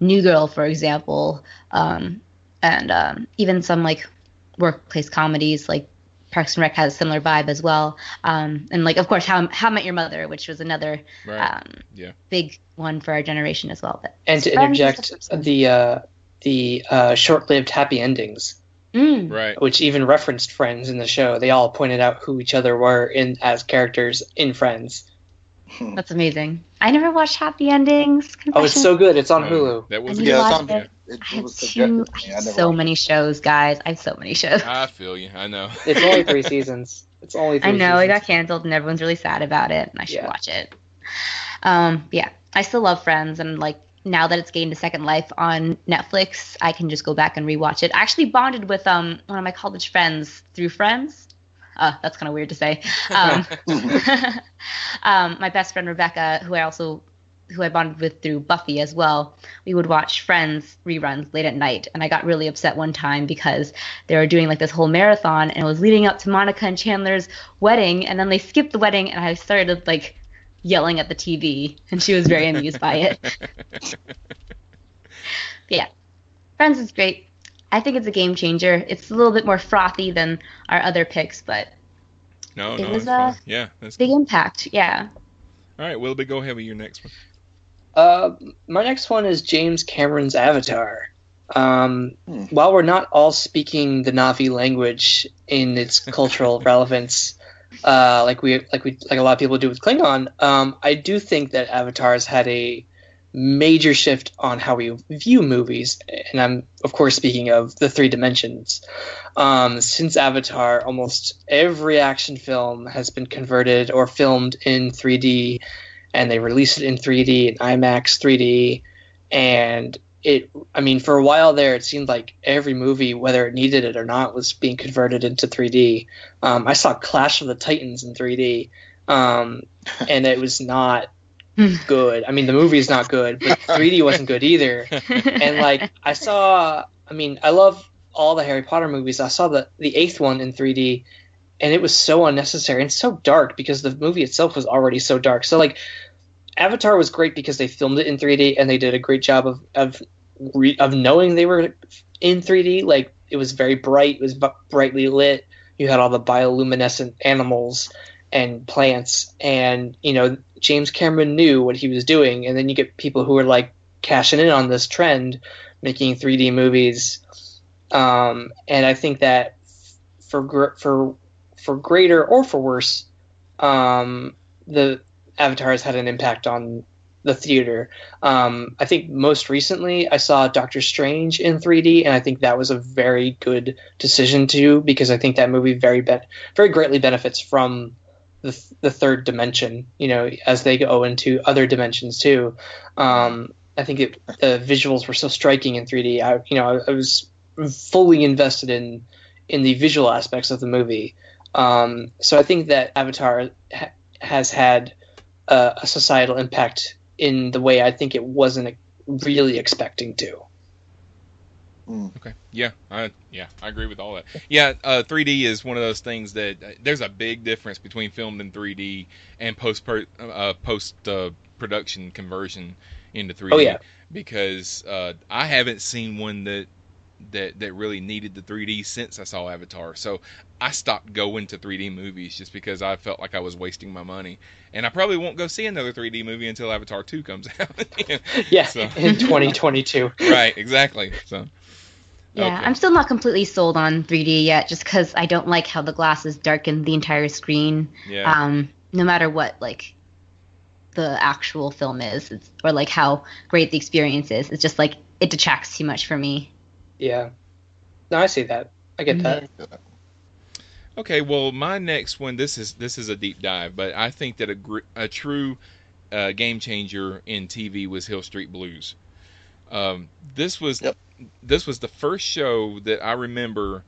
New Girl, for example, um, and um, even some like workplace comedies like Parks and Rec has a similar vibe as well. Um, and like of course How How Met Your Mother, which was another Right. um, Yeah. big one for our generation as well. But And to interject, the uh, the uh, short-lived happy endings, Mm. Right. which even referenced Friends in the show. They all pointed out who each other were in as characters in Friends. That's amazing. I never watched Happy Endings. Oh, it's so good. It's on Hulu. That was I a need to good watch it. It, I have two, I to. I have so watched many shows, guys. I have so many shows. I feel you. I know. It's only three seasons. It's only three I know it got canceled and everyone's really sad about it, and I should Yeah. watch it. Um, yeah, I still love Friends, and like now that it's gained a second life on Netflix, I can just go back and rewatch it. I actually bonded with um one of my college friends through Friends. Uh, that's kind of weird to say. Um, um, my best friend Rebecca, who I also who I bonded with through Buffy as well. We would watch Friends reruns late at night, and I got really upset one time because they were doing like this whole marathon, and it was leading up to Monica and Chandler's wedding, and then they skipped the wedding, and I started like yelling at the TV, and she was very amused by it. yeah, Friends is great. I think it's a game changer. It's a little bit more frothy than our other picks, but No, It no, was, that's fine. uh, Yeah, that's big impact. Yeah. All right, Willoughby, go ahead with your next one. Uh, my next one is James Cameron's Avatar. Um, Hmm. While we're not all speaking the Na'vi language in its cultural relevance, uh, like we like we like a lot of people do with Klingon, um, I do think that Avatar's had a major shift on how we view movies, and I'm of course speaking of the three dimensions. Um, since Avatar, almost every action film has been converted or filmed in 3D and they release it in 3D and IMAX 3D and it I mean for a while there it seemed like every movie whether it needed it or not was being converted into 3D. Um, I saw Clash of the Titans in 3D um, and it was not Mm. good. I mean the movie is not good, but 3D wasn't good either. And like I saw I mean I love all the Harry Potter movies. I saw the the eighth one in 3D and it was so unnecessary and so dark because the movie itself was already so dark. So like Avatar was great because they filmed it in 3D and they did a great job of of re- of knowing they were in 3D. Like it was very bright, it was bu- brightly lit. You had all the bioluminescent animals and plants, and you know James Cameron knew what he was doing. And then you get people who are like cashing in on this trend, making 3D movies. Um, and I think that for for for greater or for worse, um, the Avatar has had an impact on the theater. Um, I think most recently I saw Doctor Strange in 3D, and I think that was a very good decision too, because I think that movie very be- very greatly benefits from the, the third dimension. You know, as they go into other dimensions too. Um, I think it, the visuals were so striking in 3D. I, you know, I, I was fully invested in in the visual aspects of the movie. Um, so I think that Avatar ha- has had uh, a societal impact in the way I think it wasn't really expecting to. Okay. Yeah. I yeah, I agree with all that. Yeah, uh, 3D is one of those things that uh, there's a big difference between filmed in 3D and post uh, post uh, production conversion into 3D. Oh, yeah. Because uh, I haven't seen one that that that really needed the 3D since I saw Avatar. So I stopped going to 3D movies just because I felt like I was wasting my money. And I probably won't go see another 3D movie until Avatar 2 comes out. Yeah, So- in 2022. right, exactly. So Yeah, Okay. I'm still not completely sold on 3D yet, just because I don't like how the glasses darken the entire screen. Yeah. Um, no matter what, like the actual film is, it's, or like how great the experience is, it's just like it detracts too much for me. Yeah. No, I see that. I get that. Okay, well, my next one. This is this is a deep dive, but I think that a gr- a true uh, game changer in TV was Hill Street Blues. Um, this was this was the first show that I remember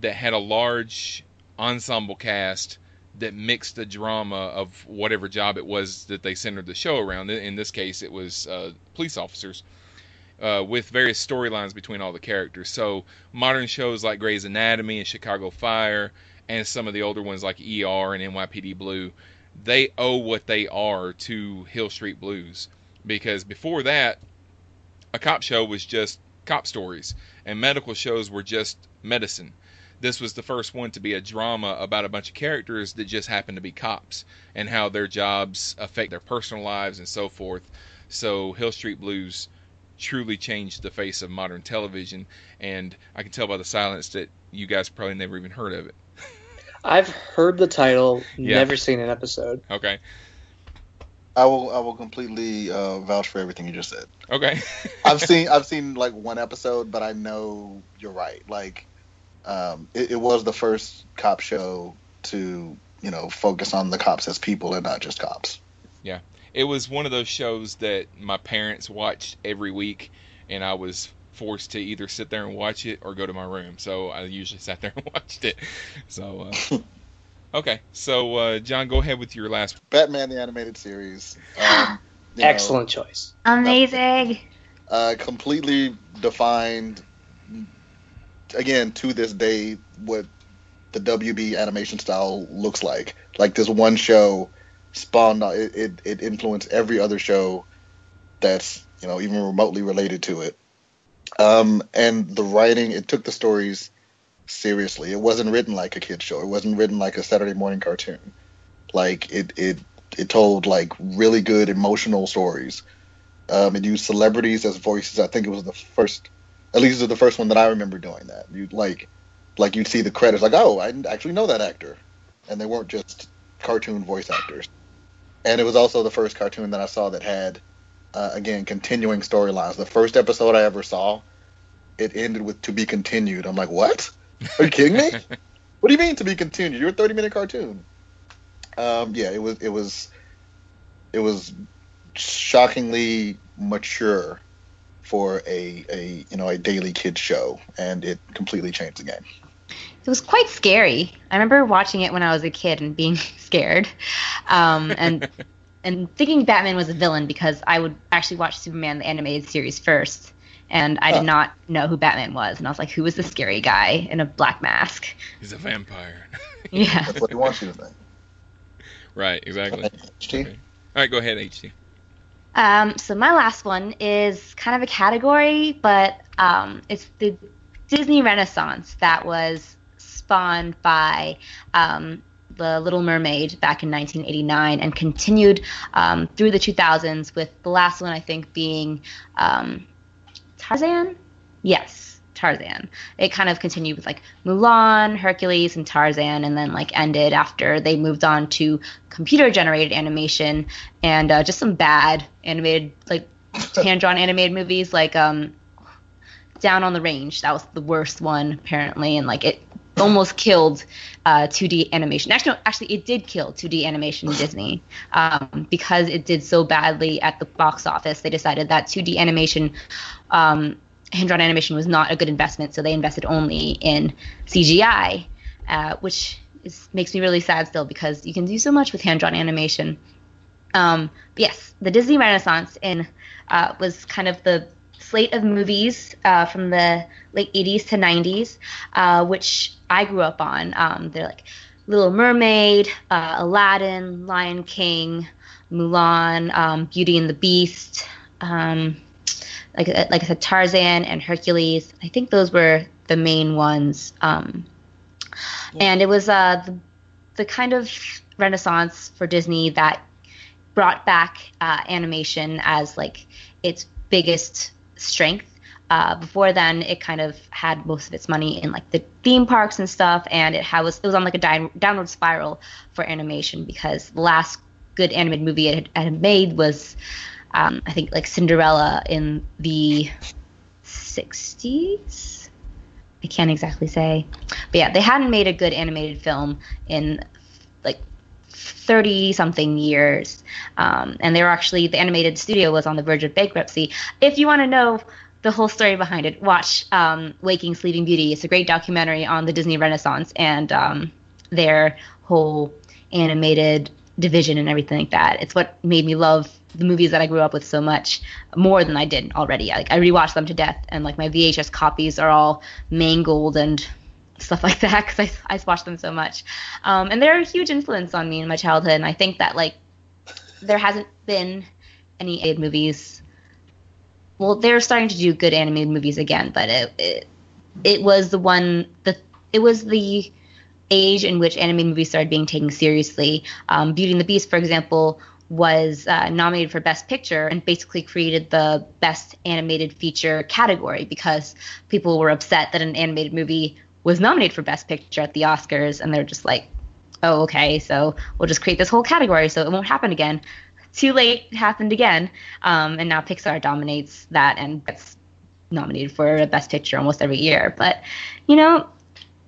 that had a large ensemble cast that mixed the drama of whatever job it was that they centered the show around. In this case, it was uh, police officers. Uh, with various storylines between all the characters. So modern shows like Grey's Anatomy and Chicago Fire, and some of the older ones like ER and NYPD Blue, they owe what they are to Hill Street Blues. Because before that, a cop show was just cop stories, and medical shows were just medicine. This was the first one to be a drama about a bunch of characters that just happen to be cops and how their jobs affect their personal lives and so forth. So Hill Street Blues truly changed the face of modern television, and I can tell by the silence that you guys probably never even heard of it. I've heard the title, Yeah. never seen an episode. Okay. I will I will completely uh, vouch for everything you just said. Okay. I've seen I've seen like one episode, but I know you're right. Like, um, it, it was the first cop show to you know focus on the cops as people and not just cops. Yeah. It was one of those shows that my parents watched every week, and I was forced to either sit there and watch it or go to my room. So I usually sat there and watched it. So, uh, okay. So, uh, John, go ahead with your last. Batman the animated series. Um, you know, Excellent choice. Amazing. uh, completely defined again to this day what the WB animation style looks like. Like this one show spawned it, it, it influenced every other show that's you know even remotely related to it. Um, and the writing it took the stories seriously. It wasn't written like a kid show. It wasn't written like a Saturday morning cartoon. Like it it it told like really good emotional stories. Um, it used celebrities as voices. I think it was the first, at least it was the first one that I remember doing that. You like, like you'd see the credits, like, oh, I actually know that actor, and they weren't just cartoon voice actors. And it was also the first cartoon that I saw that had, uh, again, continuing storylines. The first episode I ever saw, it ended with "to be continued." I'm like, what? Are you kidding me? what do you mean to be continued? You're a 30 minute cartoon. Um, yeah, it was it was it was shockingly mature for a, a you know a daily kids show, and it completely changed the game. It was quite scary. I remember watching it when I was a kid and being scared, um, and and thinking Batman was a villain because I would actually watch Superman the animated series first, and I Huh. did not know who Batman was, and I was like, who is the scary guy in a black mask? He's a vampire. Yeah. That's what he wants you to think. right, exactly. HT? Okay. All right, go ahead, HT. Um, so my last one is kind of a category, but um, it's the Disney Renaissance that was spawned by um, the Little Mermaid back in 1989 and continued um, through the 2000s, with the last one I think being um, Tarzan. Yes, Tarzan. It kind of continued with like Mulan, Hercules, and Tarzan, and then like ended after they moved on to computer generated animation and uh, just some bad animated like hand drawn animated movies like um Down on the Range. That was the worst one apparently, and like it almost killed uh, 2D animation. Actually, no, actually, it did kill 2D animation in Disney um, because it did so badly at the box office. They decided that 2D animation, um, hand-drawn animation, was not a good investment, so they invested only in CGI, uh, which is, makes me really sad still because you can do so much with hand-drawn animation. Um, but yes, the Disney Renaissance in uh, was kind of the slate of movies uh, from the late 80s to 90s, uh, which I grew up on. Um, they're like Little Mermaid, uh, Aladdin, Lion King, Mulan, um, Beauty and the Beast, um, like like I said, Tarzan and Hercules. I think those were the main ones. Um, And it was uh, the, the kind of renaissance for Disney that brought back uh, animation as like its biggest strength. Uh, before then, it kind of had most of its money in like the theme parks and stuff, and it was it was on like a down, downward spiral for animation because the last good animated movie it had, had made was, um, I think, like Cinderella in the '60s. I can't exactly say, but yeah, they hadn't made a good animated film in like 30 something years. Um, and they were actually, the animated studio was on the verge of bankruptcy. If you want to know the whole story behind it, watch um, Waking Sleeping Beauty. It's a great documentary on the Disney Renaissance. And um, their whole animated division and everything like that. It's what made me love the movies that I grew up with so much more than I did already. Like I rewatched them to death, and like my VHS copies are all mangled and stuff like that because I I watched them so much. Um, and they're a huge influence on me in my childhood. And I think that like there hasn't been any animated movies. Well, they're starting to do good animated movies again, but it it, it was the one the it was the age in which animated movies started being taken seriously. Um, Beauty and the Beast, for example, was uh, nominated for Best Picture and basically created the Best Animated Feature category because people were upset that an animated movie was nominated for Best Picture at the Oscars, and they're just like, "Oh, okay, so we'll just create this whole category so it won't happen again." Too late, happened again, um, and now Pixar dominates that and gets nominated for a Best Picture almost every year. But you know,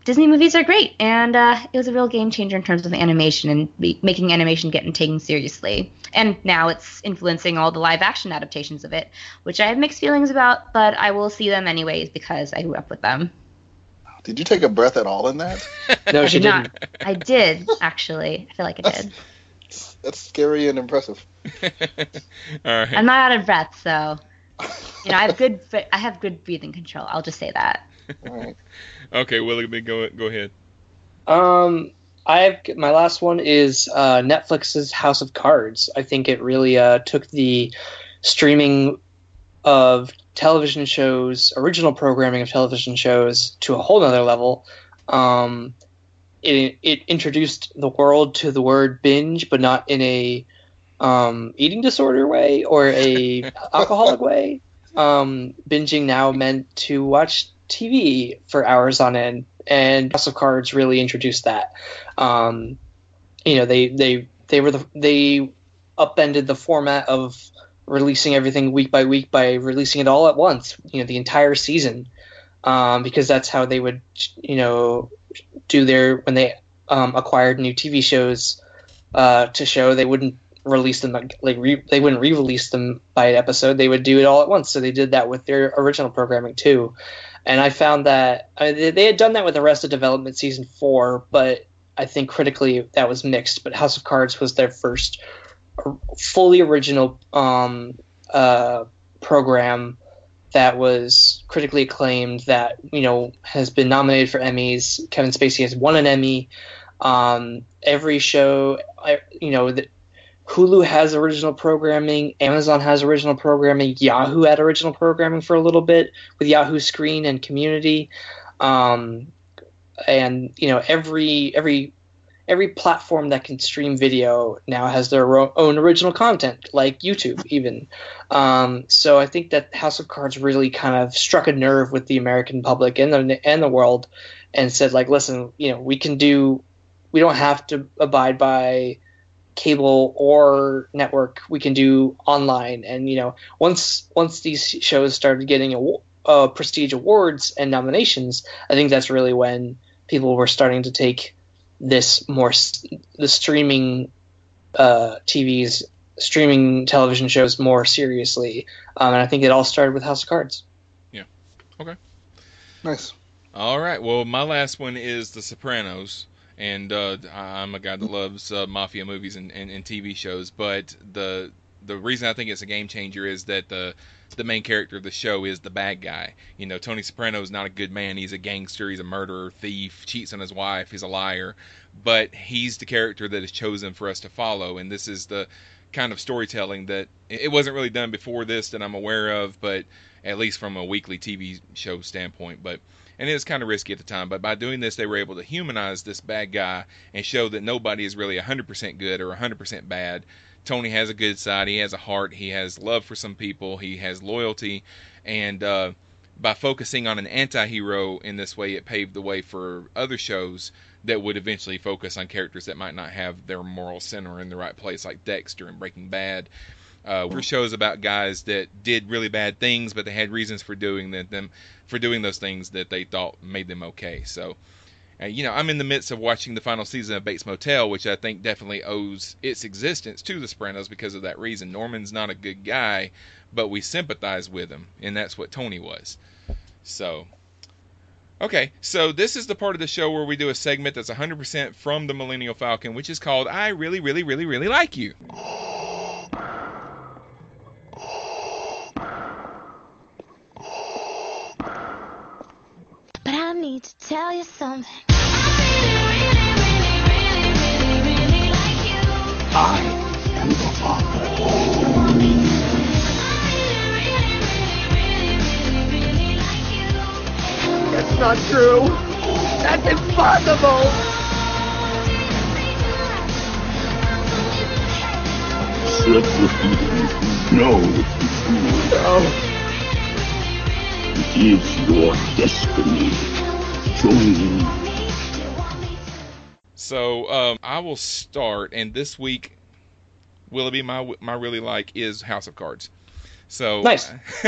Disney movies are great, and uh, it was a real game changer in terms of animation and be- making animation getting taken seriously. And now it's influencing all the live action adaptations of it, which I have mixed feelings about, but I will see them anyways because I grew up with them. Did you take a breath at all in that? No, I she did didn't. not. I did actually. I feel like I did. That's scary and impressive. All right. I'm not out of breath, so you know I have good. I have good breathing control. I'll just say that. All right. Okay, Willoughby, go go ahead. Um, I've my last one is uh, Netflix's House of Cards. I think it really uh, took the streaming of television shows, original programming of television shows, to a whole nother level. Um, it, it introduced the world to the word binge, but not in a um, eating disorder way or a alcoholic way. Um, binging now meant to watch TV for hours on end, and House of Cards really introduced that. Um, you know, they they they were the they upended the format of releasing everything week by week by releasing it all at once. You know, the entire season, um, because that's how they would you know do their when they um, acquired new TV shows uh, to show they wouldn't release them like re, they wouldn't re-release them by an episode they would do it all at once so they did that with their original programming too and I found that I mean, they- had done that with Arrested Development season four, but I think critically that was mixed. But House of Cards was their first fully original um, uh, program that was critically acclaimed. That you know has been nominated for Emmys. Kevin Spacey has won an Emmy. Um, every show, you know, that Hulu has original programming, Amazon has original programming, Yahoo had original programming for a little bit with Yahoo Screen and Community, um, and you know every every every platform that can stream video now has their own original content, like YouTube even. Um, so I think that House of Cards really kind of struck a nerve with the American public and the and the world, and said like, listen, you know, we can do, we don't have to abide by cable or network we can do online and you know once once these shows started getting a, uh, prestige awards and nominations i think that's really when people were starting to take this more s- the streaming uh, tvs streaming television shows more seriously um, and i think it all started with house of cards Yeah. Okay. Nice. All right. Well, my last one is The Sopranos, and uh, I'm a guy that loves uh, mafia movies and, and, and TV shows. But the the reason I think it's a game changer is that the the main character of the show is the bad guy. You know, Tony Soprano is not a good man. He's a gangster. He's a murderer, thief, cheats on his wife. He's a liar. But he's the character that is chosen for us to follow, and this is the kind of storytelling that it wasn't really done before this that I'm aware of, but at least from a weekly TV show standpoint. But and it was kind of risky at the time. But by doing this, they were able to humanize this bad guy and show that nobody is really 100% good or 100% bad. Tony has a good side. He has a heart. He has love for some people. He has loyalty, and uh, by focusing on an anti-hero in this way, it paved the way for other shows that would eventually focus on characters that might not have their moral center in the right place, like Dexter and Breaking Bad. Uh, were shows about guys that did really bad things, but they had reasons for doing them for doing those things that they thought made them okay. So, uh, you know, I'm in the midst of watching the final season of Bates Motel, which I think definitely owes its existence to the Sopranos because of that reason. Norman's not a good guy, but we sympathize with him, and that's what Tony was. So, Okay, so this is the part of the show where we do a segment that's 100% from the Millennial Falcon, which is called I Really, Really, Really, Really Like You. But I need to tell you something. I am the father. That's not true. That's impossible. Let the No. it is your destiny. Join So um, I will start, and this week, Willoughby, my my really like is House of Cards. So Nice.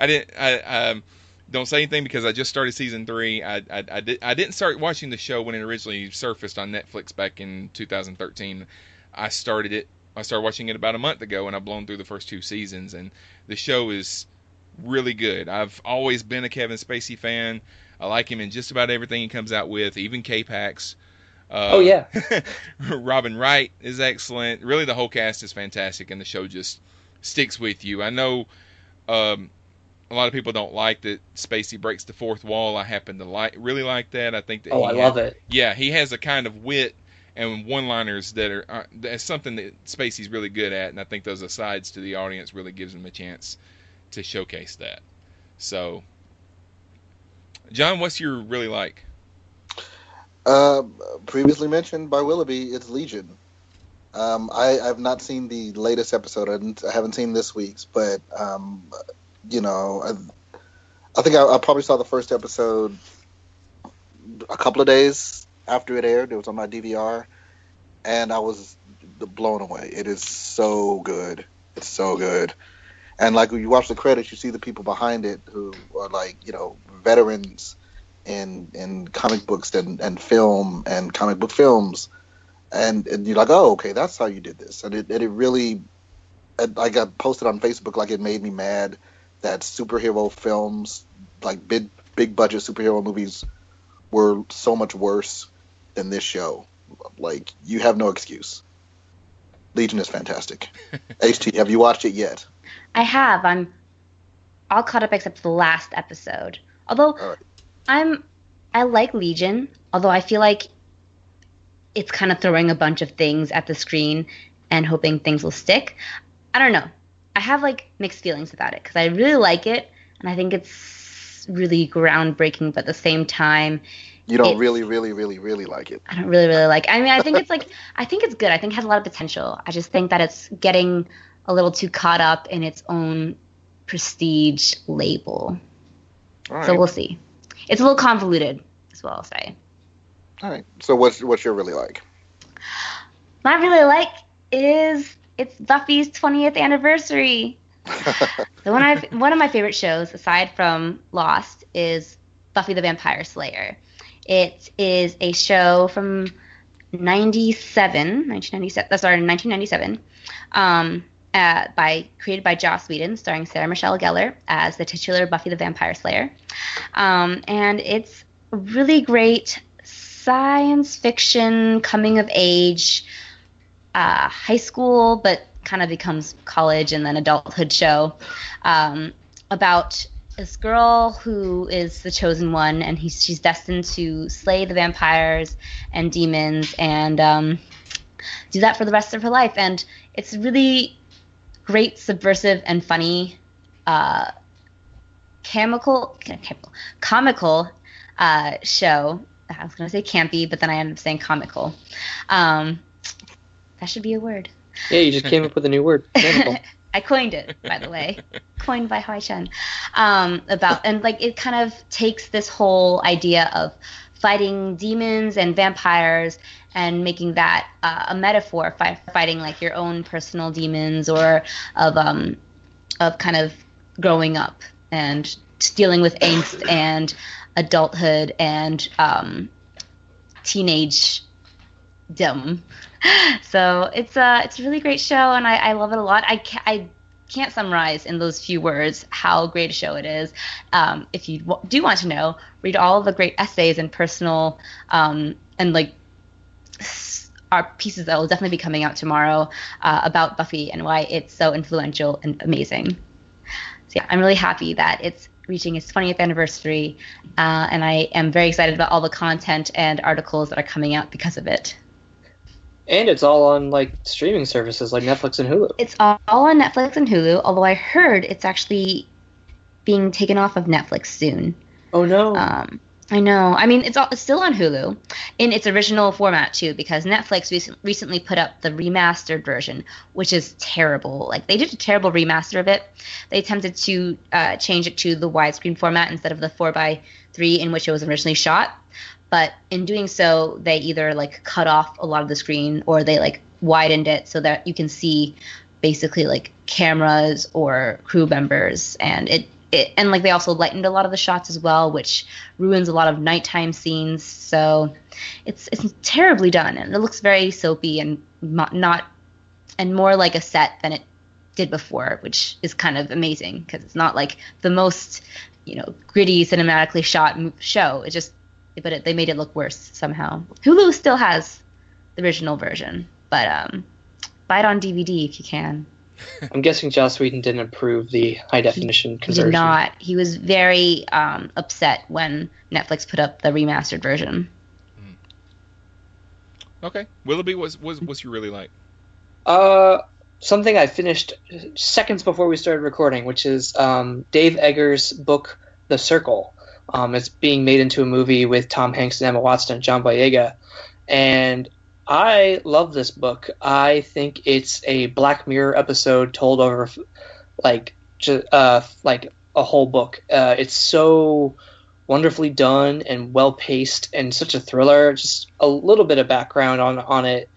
I didn't. I um, don't say anything because I just started season three. I I, I, did, I didn't start watching the show when it originally surfaced on Netflix back in 2013. I started it. I started watching it about a month ago, and I've blown through the first two seasons. And the show is really good. I've always been a Kevin Spacey fan. I like him in just about everything he comes out with, even K-Pax. Uh, Oh, yeah. Robin Wright is excellent. Really, the whole cast is fantastic, and the show just sticks with you. I know um, a lot of people don't like that Spacey breaks the fourth wall. I happen to like really like that. I think that Oh, I ha- love it. Yeah, he has a kind of wit and one-liners that are uh, that's something that Spacey's really good at, and I think those asides to the audience really gives him a chance to showcase that. So, John, what's your really like? Uh, previously mentioned by Willoughby, it's Legion. Um, I, I've not seen the latest episode. I, I haven't seen this week's, but um, you know, I, I think I, I probably saw the first episode a couple of days after it aired. It was on my DVR, and I was blown away. It is so good. It's so good. And like when you watch the credits, you see the people behind it who are like you know veterans in in comic books and, and film and comic book films, and, and you're like, oh, okay, that's how you did this, and it and it really, and I got posted on Facebook like it made me mad that superhero films, like big big budget superhero movies, were so much worse than this show. Like you have no excuse. Legion is fantastic. HT, have you watched it yet? I have. I'm all caught up except the last episode. Although right. I'm I like Legion, although I feel like it's kind of throwing a bunch of things at the screen and hoping things will stick. I don't know. I have like mixed feelings about it because I really like it and I think it's really groundbreaking, but at the same time, You don't really, really, really, really like it. I don't really, really like. I mean, I think it's like, I think it's good. I think it has a lot of potential. I just think that it's getting a little too caught up in its own prestige label. Right. So we'll see. It's a little convoluted, as well. I'll say. All right. So what's what's your really like? I really like is it's Buffy's 20th anniversary. So one of one of my favorite shows, aside from Lost, is Buffy the Vampire Slayer. It is a show from 97, 1997. That started in 1997. Um, uh, by created by Joss Whedon, starring Sarah Michelle Gellar as the titular Buffy the Vampire Slayer, um, and it's a really great science fiction coming of age, uh, high school, but kind of becomes college and then adulthood show um, about this girl who is the chosen one, and he's, she's destined to slay the vampires and demons and um, do that for the rest of her life. And it's really great, subversive, and funny, uh, chemical, chemical comical uh, show. I was going to say campy, but then I ended up saying comical. Um, that should be a word. Yeah, you just came up with a new word. I coined it, by the way, coined by Hoai-Tran. Um, about and like it kind of takes this whole idea of fighting demons and vampires and making that uh, a metaphor fi- fighting like your own personal demons or of um of kind of growing up and dealing with angst and adulthood and um teenage dumb. So it's a it's a really great show, and I, I love it a lot. I I can't summarize in those few words how great a show it is. Um, if you do want to know, read all the great essays and personal um, and like our pieces that will definitely be coming out tomorrow uh, about Buffy and why it's so influential and amazing. So yeah, I'm really happy that it's reaching its 20th anniversary, uh, and I am very excited about all the content and articles that are coming out because of it. And it's all on like streaming services like Netflix and Hulu. It's all on Netflix and Hulu, although I heard it's actually being taken off of Netflix soon. Oh no. Um, I know. I mean, it's, all, it's still on Hulu in its original format too, because Netflix recent, recently put up the remastered version, which is terrible. Like they did a terrible remaster of it. They attempted to uh, change it to the widescreen format instead of the four by three in which it was originally shot. But in doing so, they either like cut off a lot of the screen or they like widened it so that you can see basically like cameras or crew members, and it it, and like they also lightened a lot of the shots as well, which ruins a lot of nighttime scenes. So it's it's terribly done, and it looks very soapy and not and more like a set than it did before, which is kind of amazing because it's not like the most you know gritty cinematically shot show. It just but it, they made it look worse somehow. Hulu still has the original version, but um, buy it on DVD if you can. I'm guessing Joss Whedon didn't approve the high definition He conversion. did not. He was very um, upset when Netflix put up the remastered version. Okay, Willoughby, what's what's, what's you really like? Uh, something I finished seconds before we started recording, which is um, Dave Eggers' book The Circle. Um, it's being made into a movie with Tom Hanks and Emma Watson and John Boyega, and I love this book. I think it's a Black Mirror episode told over like uh, like a whole book. Uh, it's so wonderfully done and well paced and such a thriller. Just a little bit of background on on it,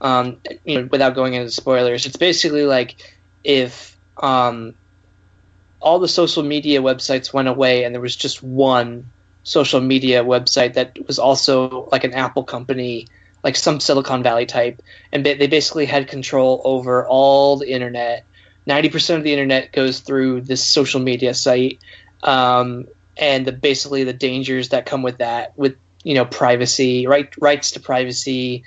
um, you know, without going into spoilers. It's basically like if um, all the social media websites went away and there was just one social media website that was also like an Apple company, like some Silicon Valley type, and they basically had control over all the internet. Ninety percent of the internet goes through this social media site, um, and the basically the dangers that come with that, with you know privacy, right, rights to privacy,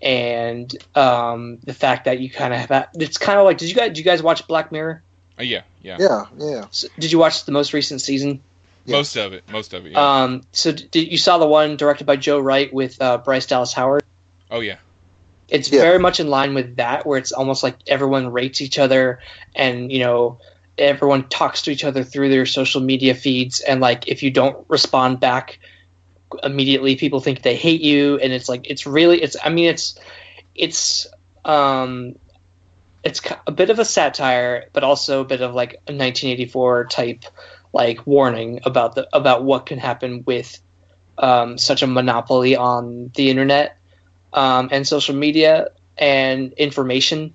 and um, the fact that you kind of have it's kind of like did you guys did you guys watch Black Mirror? Oh yeah, yeah. Yeah, yeah. So, did you watch the most recent season? Most of it, most of it. Yeah. Um, so did you saw the one directed by Joe Wright with uh, Bryce Dallas Howard? oh yeah. It's Yeah. very much in line with that, where it's almost like everyone rates each other, and you know everyone talks to each other through their social media feeds, and like if you don't respond back immediately, people think they hate you, and it's like it's really it's I mean it's it's um it's a bit of a satire, but also a bit of like a 1984 type like warning about the about what can happen with um, such a monopoly on the internet um, and social media and information.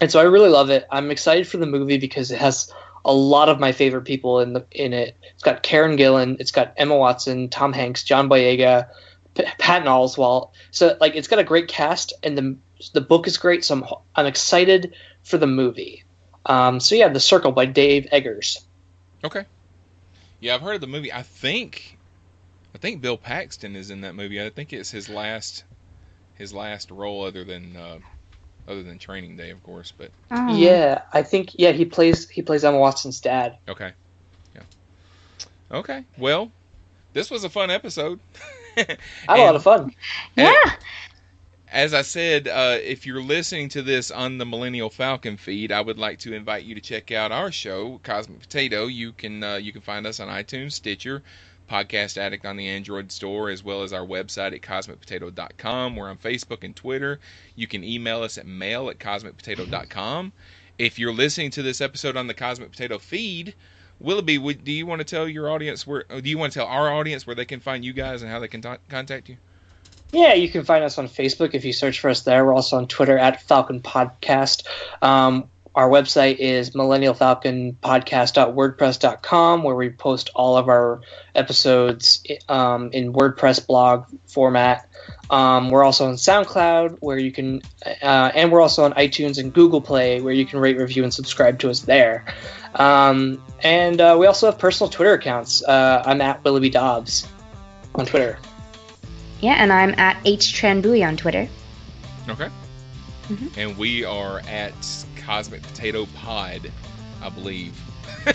And so I really love it. I'm excited for the movie because it has a lot of my favorite people in the in it. It's got Karen Gillan, it's got Emma Watson, Tom Hanks, John Boyega, P- Patton Oswalt. So like it's got a great cast, and the the book is great. So I'm I'm excited for the movie. Um, so yeah, The Circle by Dave Eggers. Okay. Yeah, I've heard of the movie. I think, I think Bill Paxton is in that movie. I think it's his last, his last role other than, uh, other than Training Day, of course. But Oh. Yeah, I think yeah he plays he plays Emma Watson's dad. okay, yeah, okay. Well, this was a fun episode. I had a lot of fun. Yeah. As I said, uh, if you're listening to this on the Millennial Falcon feed, I would like to invite you to check out our show, Cosmic Potato. You can uh, you can find us on iTunes, Stitcher, Podcast Addict on the Android store, as well as our website at cosmicpotato.com. We're on Facebook and Twitter. You can email us at mail at cosmicpotato.com. If you're listening to this episode on the Cosmic Potato feed, Willoughby, do you want to tell your audience where? Do you want to tell our audience where they can find you guys and how they can ta- contact you? Yeah, you can find us on Facebook if you search for us there. We're also on Twitter at Falcon Podcast. Um, our website is millennialfalconpodcast.wordpress.com, where we post all of our episodes um, in WordPress blog format. Um, we're also on SoundCloud, where you can, uh, and we're also on iTunes and Google Play, where you can rate, review, and subscribe to us there. Um, and uh, we also have personal Twitter accounts. Uh, I'm at Willoughby Dobbs on Twitter. Yeah, and I'm at H Tranbui on Twitter. Okay. Mhm. And we are at Cosmic Potato Pod, I believe.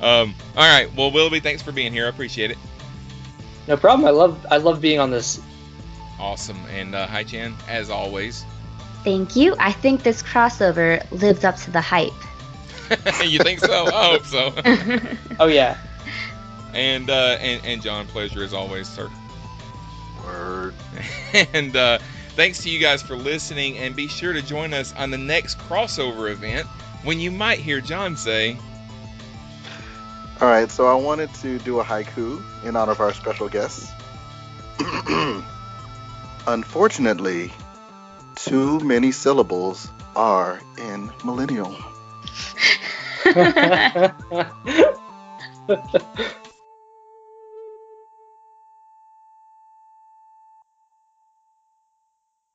um, all right. Well, Willoughby, thanks for being here. I appreciate it. No problem. I love I love being on this. Awesome. And uh, Hoai-Tran, as always. Thank you. I think this crossover lives up to the hype. you think so? I hope so. Oh yeah. and uh, and and John, pleasure as always, sir. Word. and uh, thanks to you guys for listening. And be sure to join us on the next crossover event when you might hear John say, All right, so I wanted to do a haiku in honor of our special guests. Unfortunately, too many syllables are in millennial.